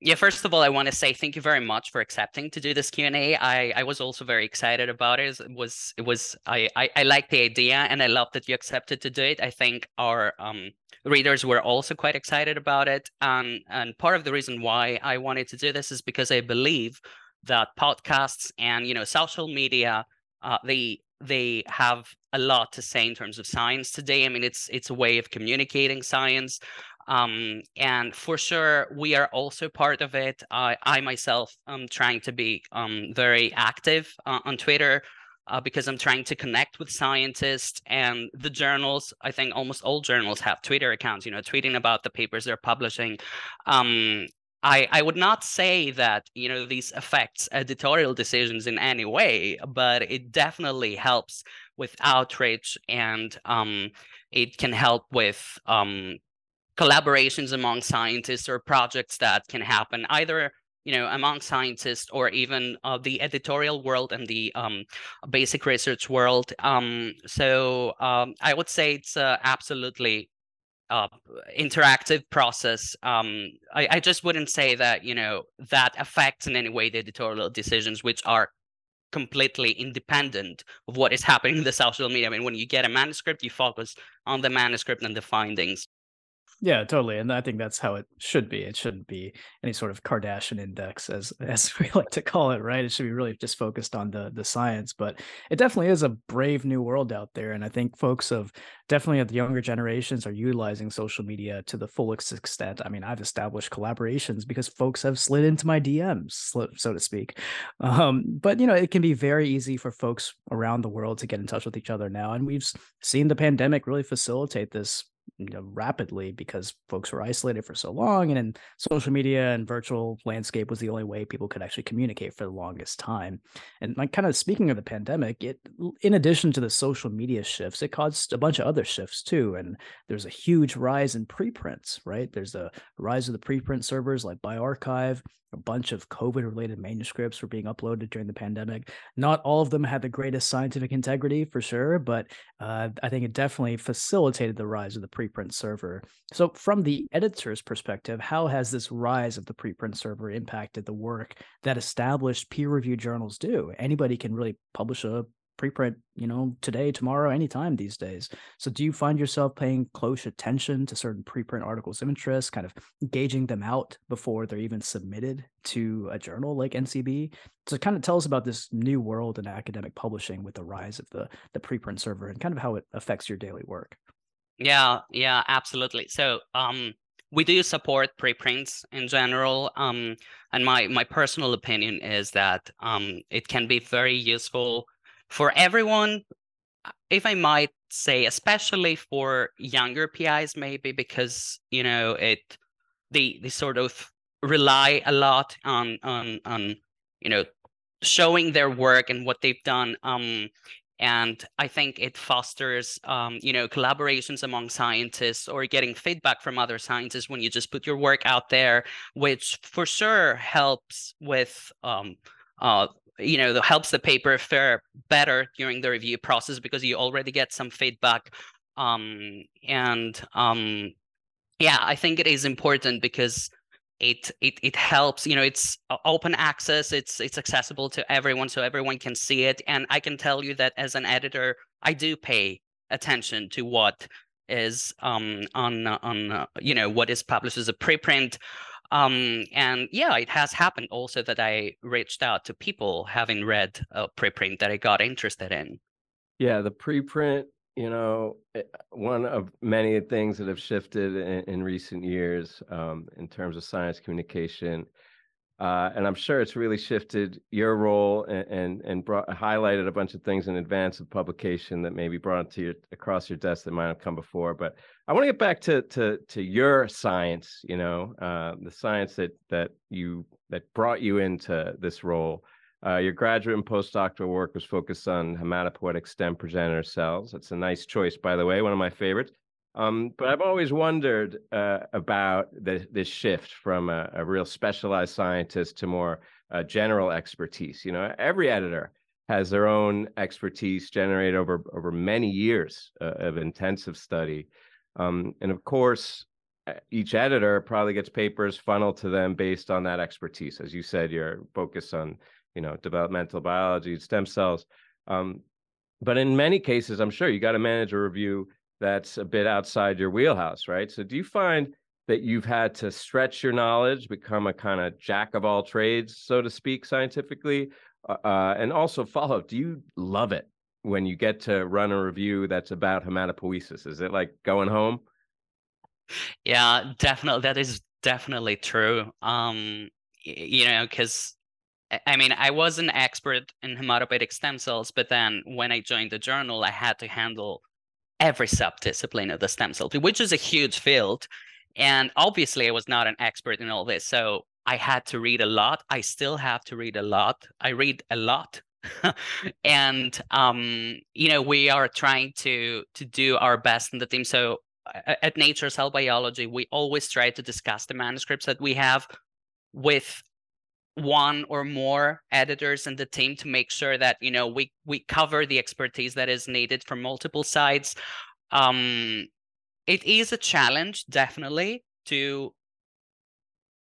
yeah, first of all, I want to say thank you very much for accepting to do this Q and A. I, I was also very excited about it. It was it was I, I I like the idea and I love that you accepted to do it. I think our um readers were also quite excited about it, and and part of the reason why I wanted to do this is because I believe that podcasts and you know social media uh, they they have a lot to say in terms of science today. I mean, it's it's a way of communicating science. Um, and for sure, we are also part of it. I, I myself am trying to be um, very active uh, on Twitter uh, because I'm trying to connect with scientists and the journals. I think almost all journals have Twitter accounts, you know, tweeting about the papers they're publishing. Um, I, I would not say that you know these affects editorial decisions in any way, but it definitely helps with outreach and um, it can help with um, collaborations among scientists or projects that can happen either you know among scientists or even uh, the editorial world and the um, basic research world. Um, so um, i would say it's uh, absolutely uh, interactive process um, I, I just wouldn't say that you know that affects in any way the editorial decisions which are completely independent of what is happening in the social media. I mean when you get a manuscript you focus on the manuscript and the findings yeah, totally. And I think that's how it should be. It shouldn't be any sort of Kardashian index as as we like to call it, right? It should be really just focused on the the science. But it definitely is a brave new world out there. And I think folks of definitely the younger generations are utilizing social media to the fullest extent. I mean, I've established collaborations because folks have slid into my DMs, so to speak. Um, but you know, it can be very easy for folks around the world to get in touch with each other now. And we've seen the pandemic really facilitate this you know, rapidly because folks were isolated for so long and in social media and virtual landscape was the only way people could actually communicate for the longest time. And like kind of speaking of the pandemic it in addition to the social media shifts it caused a bunch of other shifts too and there's a huge rise in preprints right? There's a rise of the preprint servers like bioRxiv a bunch of COVID related manuscripts were being uploaded during the pandemic. Not all of them had the greatest scientific integrity for sure, but uh, I think it definitely facilitated the rise of the preprint server. So, from the editor's perspective, how has this rise of the preprint server impacted the work that established peer reviewed journals do? Anybody can really publish a preprint, you know, today, tomorrow, anytime these days. So do you find yourself paying close attention to certain preprint articles of interest, kind of gauging them out before they're even submitted to a journal like NCB? So kind of tell us about this new world in academic publishing with the rise of the the preprint server and kind of how it affects your daily work. Yeah, yeah, absolutely. So um we do support preprints in general um, and my my personal opinion is that um, it can be very useful for everyone, if I might say, especially for younger PIs, maybe because you know it, they they sort of rely a lot on on on you know showing their work and what they've done. Um, and I think it fosters um, you know collaborations among scientists or getting feedback from other scientists when you just put your work out there, which for sure helps with um, uh, you know that helps the paper fare better during the review process because you already get some feedback um, and um, yeah i think it is important because it it it helps you know it's open access it's it's accessible to everyone so everyone can see it and i can tell you that as an editor i do pay attention to what is um on on uh, you know what is published as a preprint um, and yeah, it has happened also that I reached out to people having read a preprint that I got interested in. Yeah, the preprint, you know, eh, one of many things that have shifted in, in recent years um, in terms of science communication uh, and I'm sure it's really shifted your role and and, and brought, highlighted a bunch of things in advance of publication that maybe brought to your across your desk that might have come before. But I want to get back to to to your science. You know, uh, the science that that you that brought you into this role. Uh, your graduate and postdoctoral work was focused on hematopoietic stem progenitor cells. That's a nice choice, by the way, one of my favorites. Um, but I've always wondered uh, about the, this shift from a, a, real specialized scientist to more uh, general expertise. You know, every editor has their own expertise generated over over many years uh, of intensive study, um, and of course, uh, each editor probably gets papers funneled to them based on that expertise. As you said, your focus on, you know, developmental biology, stem cells. Um, but in many cases, I'm sure you got to manage a review that's a bit outside your wheelhouse, right? So do you find that you've had to stretch your knowledge, become a kind of jack of all trades, so to speak, scientifically? Uh, uh and also follow up, do you love it when you get to run a review that's about hematopoiesis? Is it like going home? Yeah, definitely. That is definitely true. Um, you know, because I mean, I was an expert in hematopoietic stem cells, but then when I joined the journal, I had to handle every subdiscipline of the stem cell, which is a huge field. And obviously, I was not an expert in all this. So I had to read a lot. I still have to read a lot. I read a lot. and um, you know, we are trying to to do our best in the team. So at Nature Cell Biology, we always try to discuss the manuscripts that we have with one or more editors in the team to make sure that you know we we cover the expertise that is needed from multiple sides. Um it is a challenge definitely to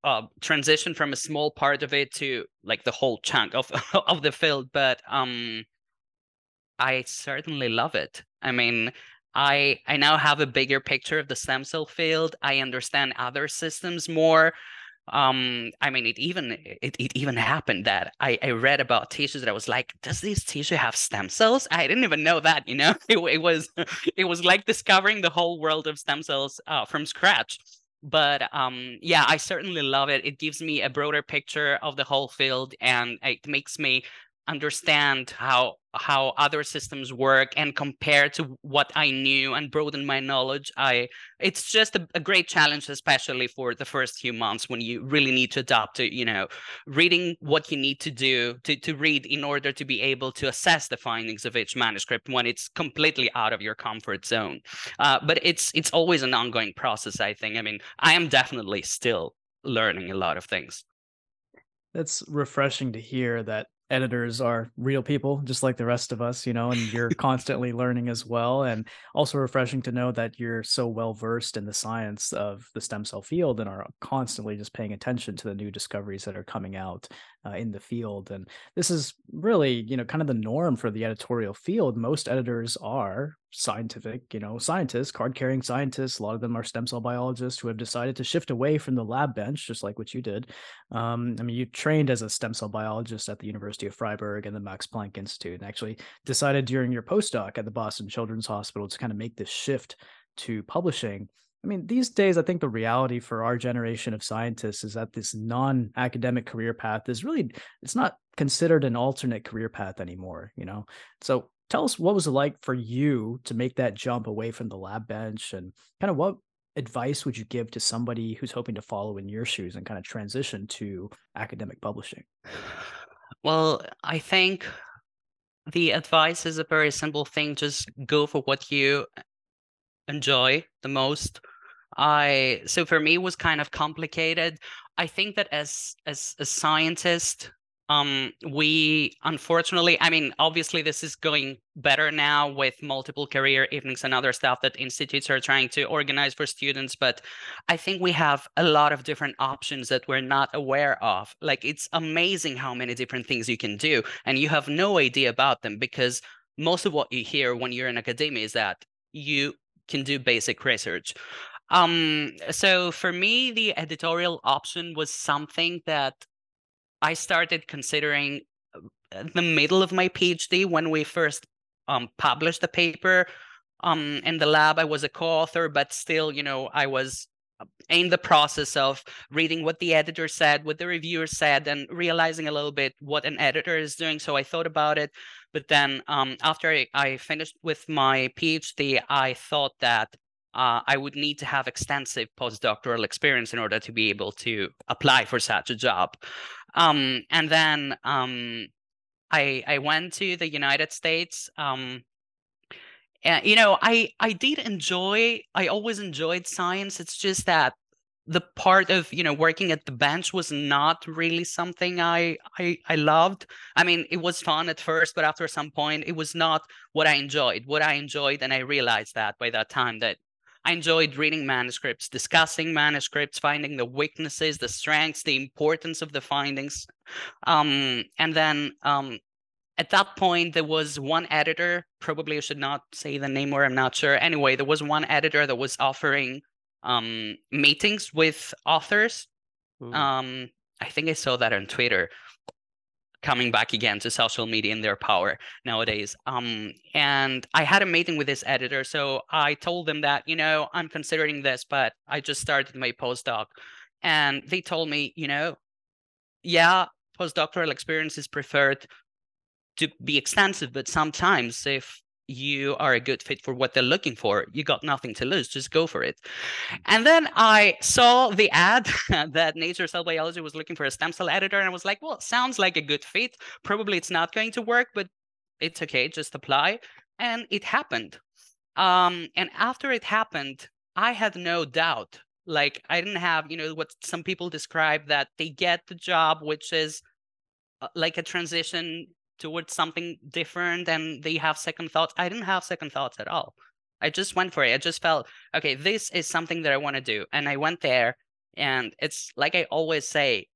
uh, transition from a small part of it to like the whole chunk of of the field but um i certainly love it. I mean i i now have a bigger picture of the stem cell field. I understand other systems more um i mean it even it, it even happened that i i read about tissues that i was like does this tissue have stem cells? I didn't even know that you know? It, it was it was like discovering the whole world of stem cells uh, from scratch. But um yeah i certainly love it. It gives me a broader picture of the whole field and it makes me understand how how other systems work and compare to what I knew and broaden my knowledge. I it's just a, a, great challenge, especially for the first few months when you really need to adapt to, you know, reading what you need to do to, to read in order to be able to assess the findings of each manuscript when it's completely out of your comfort zone. Uh, but it's it's always an ongoing process, I think. I mean, I am definitely still learning a lot of things. That's refreshing to hear that editors are real people just like the rest of us you know and you're constantly learning as well and also refreshing to know that you're so well versed in the science of the stem cell field and are constantly just paying attention to the new discoveries that are coming out uh, in the field and this is really you know kind of the norm for the editorial field. Most editors are scientific you know scientists card carrying scientists a lot of them are stem cell biologists who have decided to shift away from the lab bench just like what you did um, i mean you trained as a stem cell biologist at the university of freiburg and the max planck institute and actually decided during your postdoc at the boston children's hospital to kind of make this shift to publishing I mean, these days, I think the reality for our generation of scientists is that this non-academic career path is really it's not considered an alternate career path anymore. You know, so tell us what was it like for you to make that jump away from the lab bench, and kind of what advice would you give to somebody who's hoping to follow in your shoes and kind of transition to academic publishing? Well, I think the advice is a very simple thing. Just go for what you enjoy the most. I so for me it was kind of complicated. I think that as as a scientist, um, we unfortunately, I mean, obviously this is going better now with multiple career evenings and other stuff that institutes are trying to organize for students. But I think we have a lot of different options that we're not aware of. Like it's amazing how many different things you can do, and you have no idea about them because most of what you hear when you're in academia is that you can do basic research. Um, so for me, the editorial option was something that I started considering uh, the middle of my PhD when we first um, published the paper. Um, in the lab, I was a co-author, but still, you know, I was uh, in the process of reading what the editor said, what the reviewer said, and realizing a little bit what an editor is doing. So I thought about it. But then um, after I, I, finished with my PhD, I thought that uh, I would need to have extensive postdoctoral experience in order to be able to apply for such a job. Um, and then um, I, I went to the United States. Um, and, you know, I, I did enjoy, I always enjoyed science. It's just that the part of you know working at the bench was not really something I, I I loved. I mean, it was fun at first, but after some point, it was not what I enjoyed. What I enjoyed, and I realized that by that time that I enjoyed reading manuscripts, discussing manuscripts, finding the weaknesses, the strengths, the importance of the findings. Um, and then um, at that point, there was one editor, probably I should not say the name or I'm not sure. Anyway, there was one editor that was offering um, meetings with authors. Mm. Um, I think I saw that on Twitter coming back again to social media and their power nowadays. Um, and I had a meeting with this editor. So I told them that, you know, I'm considering this, but I just started my postdoc. And they told me, you know, yeah, postdoctoral experience is preferred to be extensive, but sometimes if you are a good fit for what they're looking for. You got nothing to lose. Just go for it. Mm. And then I saw the ad that Nature Cell Biology was looking for a stem cell editor, and I was like, well, sounds like a good fit. Probably it's not going to work, but it's okay. Just apply. And it happened. Um, and after it happened, I had no doubt. Like I didn't have, you know, what some people describe that they get the job, which is uh, like a transition towards something different and they have second thoughts. I didn't have second thoughts at all. I just went for it. I just felt, okay, this is something that I want to do. And I went there. And it's like I always say,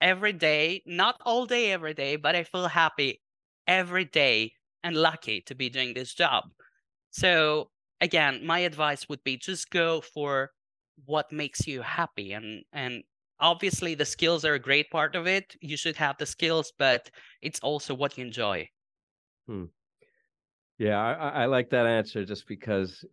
every day, not all day, every day, but I feel happy every day and lucky to be doing this job. So, again, my advice would be just go for what makes you happy and and obviously the skills are a great part of it. You should have the skills but it's also what you enjoy. Hmm. yeah I, I, like that answer just because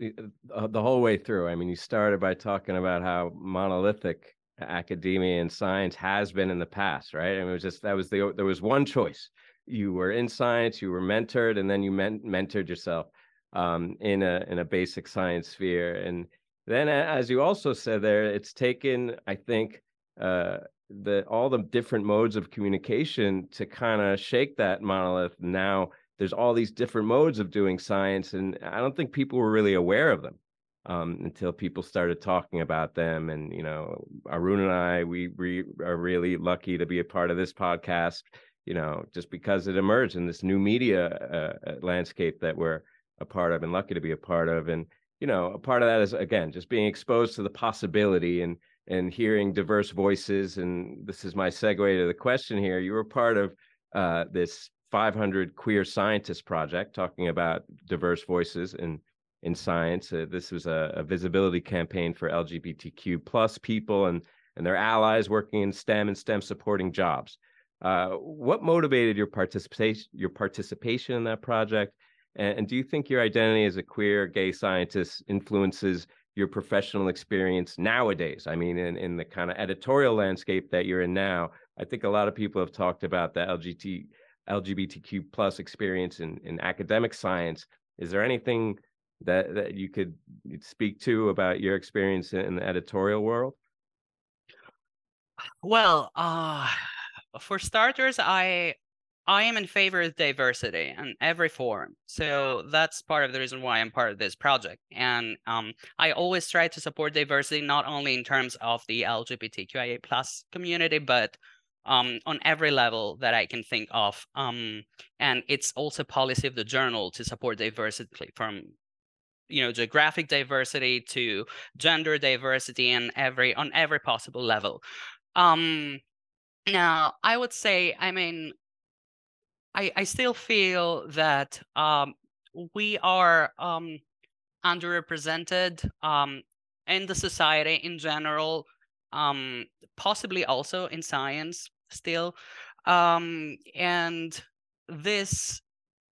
uh, the whole way through. I mean you started by talking about how monolithic academia and science has been in the past right? I mean, it was just that was the there was one choice. You were in science you were mentored and then you men- mentored yourself um, in a in a basic science sphere. And then as you also said there it's taken i think uh, the all the different modes of communication to kind of shake that monolith. Now there's all these different modes of doing science, and I don't think people were really aware of them um, until people started talking about them. And you know, Arun and I, we, we are really lucky to be a part of this podcast. You know, just because it emerged in this new media uh, uh landscape that we're a part of, and lucky to be a part of, and you know, a part of that is again just being exposed to the possibility and and hearing diverse voices. And this is my segue to the question here. You were part of uh, this 500 queer scientists project talking about diverse voices in in science. Uh, this was a, a, visibility campaign for LGBTQ plus people and and their allies working in STEM and STEM supporting jobs. Uh, what motivated your participation your participation in that project? And, and do you think your identity as a queer gay scientist influences your professional experience nowadays. I mean, in, in the kind of editorial landscape that you're in now, I think a lot of people have talked about the LGBT, LGBTQ plus experience in, in academic science. Is there anything that, that you could speak to about your experience in the editorial world? Well, uh, for starters, I I am in favor of diversity in every form. So that's part of the reason why I'm part of this project. And um, I always try to support diversity, not only in terms of the LGBTQIA plus community, but um, on every level that I can think of. Um, and it's also policy of the journal to support diversity from you know geographic diversity to gender diversity and every on every possible level um now i would say i mean I, I still feel that um, we are um, underrepresented um, in the society in general, um, possibly also in science still. Um, and this,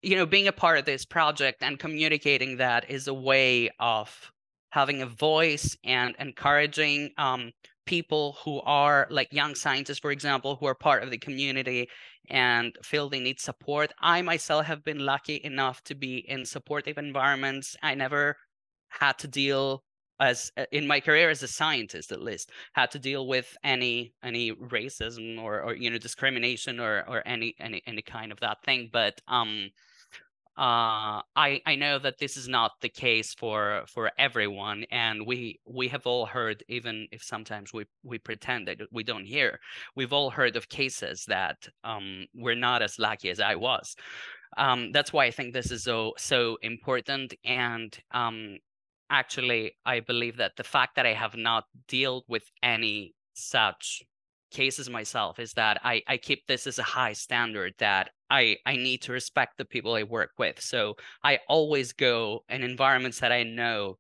you know, being a part of this project and communicating that is a way of having a voice and encouraging um, people who are like young scientists, for example, who are part of the community and feel they need support. I myself have been lucky enough to be in supportive environments. I never had to deal as uh, in my career as a scientist at least had to deal with any any racism or or you know discrimination or or any any any kind of that thing but um uh, I I know that this is not the case for for everyone, and we we have all heard, even if sometimes we we pretend that we don't hear, we've all heard of cases that um, we're not as lucky as I was. Um, that's why I think this is so so important, and um, actually, I believe that the fact that I have not dealt with any such cases myself is that I, I keep this as a high standard that I, I need to respect the people I work with. So I always go in environments that I know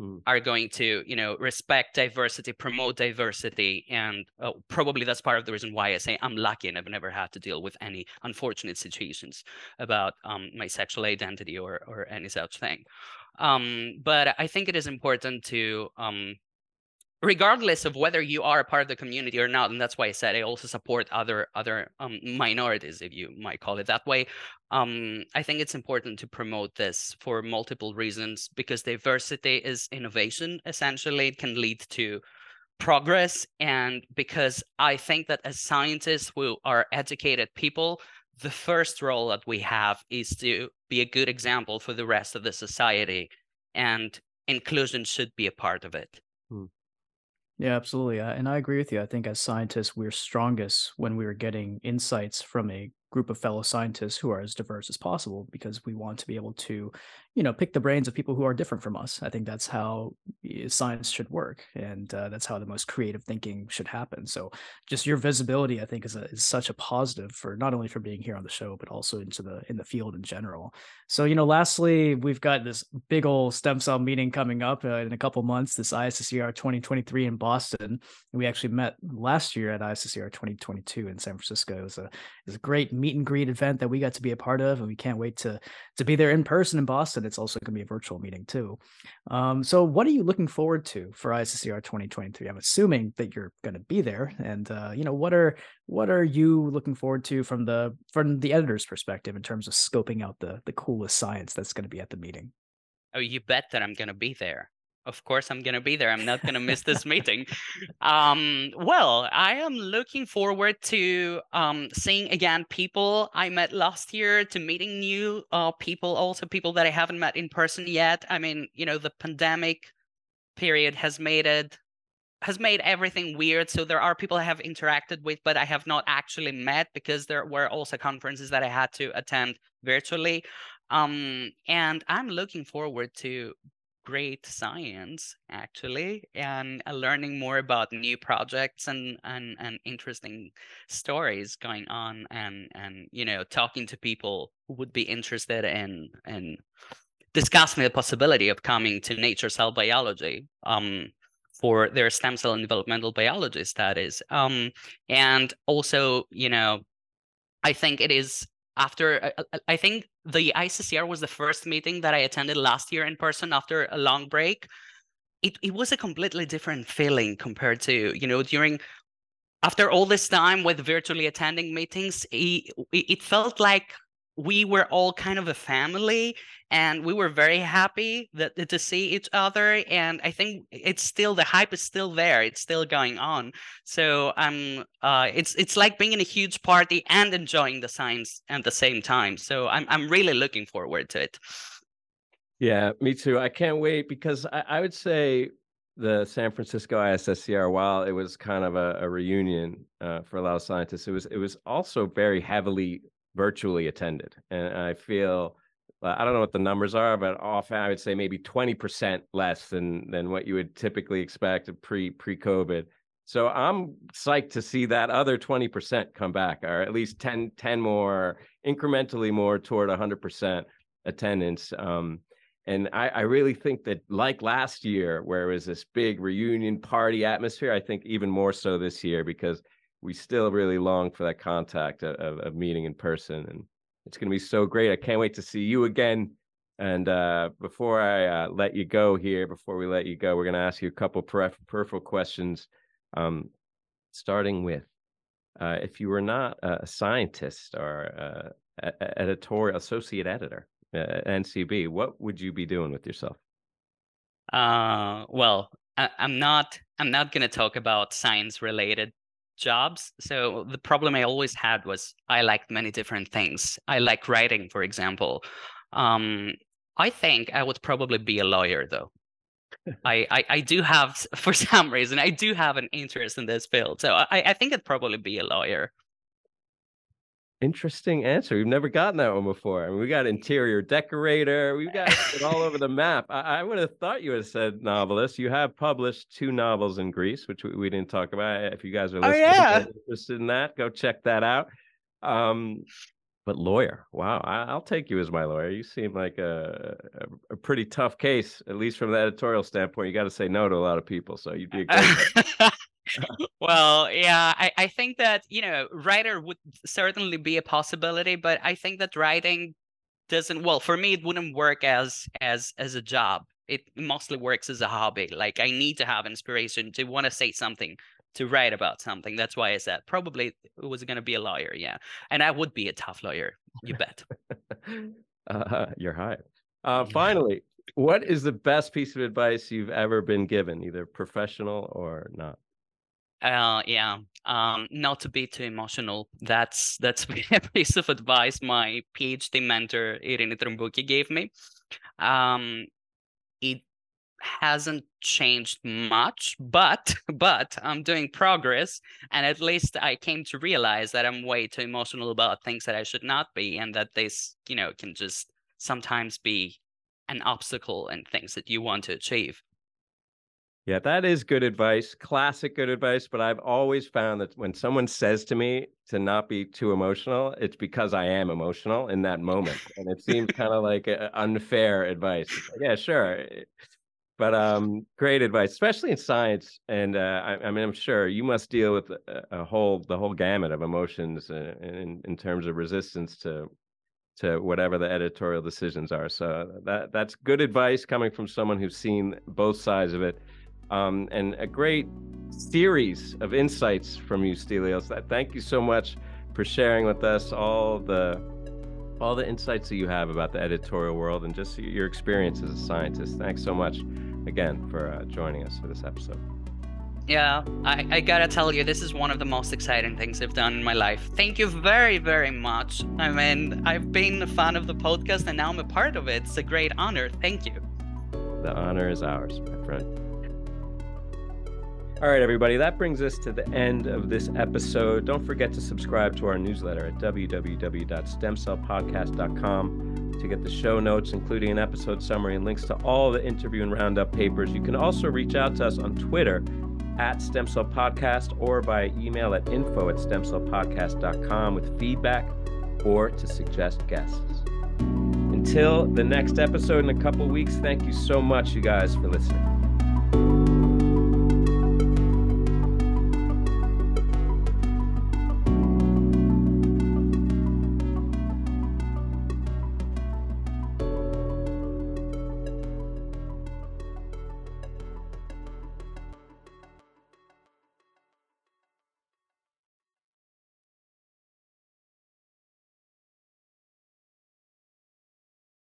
mm. are going to, you know, respect diversity, promote diversity. And uh, probably that's part of the reason why I say I'm lucky and I've never had to deal with any unfortunate situations about um, my sexual identity or, or any such thing. Um, but I think it is important to um, regardless of whether you are a part of the community or not and that's why i said i also support other other um, minorities if you might call it that way um, i think it's important to promote this for multiple reasons because diversity is innovation essentially it can lead to progress and because i think that as scientists who are educated people the first role that we have is to be a good example for the rest of the society and inclusion should be a part of it. Yeah, absolutely. And I agree with you. I think as scientists, we're strongest when we're getting insights from a group of fellow scientists who are as diverse as possible because we want to be able to you know pick the brains of people who are different from us. I think that's how eh, science should work and uh, that's how the most creative thinking should happen. So just your visibility i think is, a, is such a positive for not only for being here on the show but also into the in the field in general. So you know lastly we've got this big old stem cell meeting coming up uh, in a couple months this isscr 2023 in boston. We actually met last year at isscr 2022 in san francisco. It was a, it was a great meet and greet event that we got to be a part of and we can't wait to to be there in person in boston it's also going to be a virtual meeting too. Um, so, what are you looking forward to for ISSCR 2023? I'm assuming that you're going to be there, and uh, you know what are what are you looking forward to from the from the editor's perspective in terms of scoping out the the coolest science that's going to be at the meeting? Oh, you bet that I'm going to be there of course i'm going to be there i'm not going to miss this meeting. Um, well i am looking forward to um, seeing again people i met last year to meeting new uh, people also people that i haven't met in person yet. I mean you know the pandemic period has made it has made everything weird so there are people i have interacted with but i have not actually met because there were also conferences that i had to attend virtually. Um, and i'm looking forward to great science actually and uh, learning more about new projects and, and and interesting stories going on and and you know talking to people who would be interested in in discussing the possibility of coming to nature cell biology um for their stem cell and developmental biology studies um and also you know i think it is after uh, uh, I think the ISSCR was the first meeting that I attended last year in person after a long break. It it was a completely different feeling compared to you know during after all this time with virtually attending meetings. It, it felt like we were all kind of a family and we were very happy that to see each other and i think it's still the hype is still there it's still going on. So um uh it's it's like being in a huge party and enjoying the science at the same time. So i'm i'm really looking forward to it. Yeah me too i can't wait because i, I would say the San Francisco ISSCR, while it was kind of a, a reunion uh, for a lot of scientists, it was it was also very heavily virtually attended. And I feel I don't know what the numbers are, but often I would say maybe 20% less than than what you would typically expect pre pre COVID. So I'm psyched to see that other 20% come back, or at least 10, 10 more, incrementally more toward 100% attendance. Um, and I, I, really think that, like last year, where it was this big reunion party atmosphere, I think even more so this year because we still really long for that contact of, of meeting in person and it's going to be so great. I can't wait to see you again and uh, before i uh, let you go here before we let you go we're going to ask you a couple peripheral questions um, starting with uh, if you were not a scientist or uh, editorial associate editor at ncb what would you be doing with yourself? Uh, well I- i'm not i'm not going to talk about science related jobs. So the problem I always had was I liked many different things. I like writing, for example. Um, I think I would probably be a lawyer, though. I, I, I do have, for some reason, I do have an interest in this field. So I, I think I'd probably be a lawyer. Interesting answer. We've never gotten that one before. I mean, we got interior decorator. We've got it all over the map. I, I would have thought you would have said novelist. You have published two novels in Greece, which we, we didn't talk about. If you guys are Oh, yeah. interested in that, go check that out. Um, but lawyer, wow, I, I'll take you as my lawyer. You seem like a, a, a pretty tough case, at least from the editorial standpoint. You got to say no to a lot of people, so you'd be a great. well, yeah, I, I think that, you know, writer would certainly be a possibility, but I think that writing doesn't well, for me it wouldn't work as as as a job. It mostly works as a hobby. Like I need to have inspiration to want to say something, to write about something. That's why I said probably it was gonna be a lawyer, yeah. And I would be a tough lawyer, you bet. uh, you're hired. Uh, finally, what is the best piece of advice you've ever been given, either professional or not? Uh, yeah. Um, not to be too emotional. That's that's a piece of advice my PhD mentor Irene Trompouki gave me. Um, it hasn't changed much, but but I'm doing progress, and at least I came to realize that I'm way too emotional about things that I should not be, and that this, you know, can just sometimes be an obstacle in things that you want to achieve. Yeah, that is good advice, classic good advice. But I've always found that when someone says to me to not be too emotional, it's because I am emotional in that moment. And it seems kind of like unfair advice. Yeah, sure. eh, But um, great advice, especially in science. And uh, I, I mean, I'm sure you must deal with a, a whole the whole gamut of emotions uh, in in terms of resistance to to whatever the editorial decisions are. So that that's good advice coming from someone who's seen both sides of it um, and a great series of insights from you, Stelios. Thank you so much for sharing with us all the all the insights that you have about the editorial world and just your experience as a scientist. Thanks so much again for uh, joining us for this episode. Yeah, I, I gotta tell you, this is one of the most exciting things I've done in my life. Thank you very, very much. I mean, I've been a fan of the podcast and now I'm a part of it. It's a great honor. Thank you. The honor is ours, my friend. All right, everybody, that brings us to the end of this episode. Don't forget to subscribe to our newsletter at www.stemcellpodcast.com to get the show notes, including an episode summary and links to all the interview and roundup papers. You can also reach out to us on Twitter at Stem Cell Podcast or by email at info at stemcellpodcast.com with feedback or to suggest guests. Until the next episode in a couple weeks, thank you so much, you guys, for listening.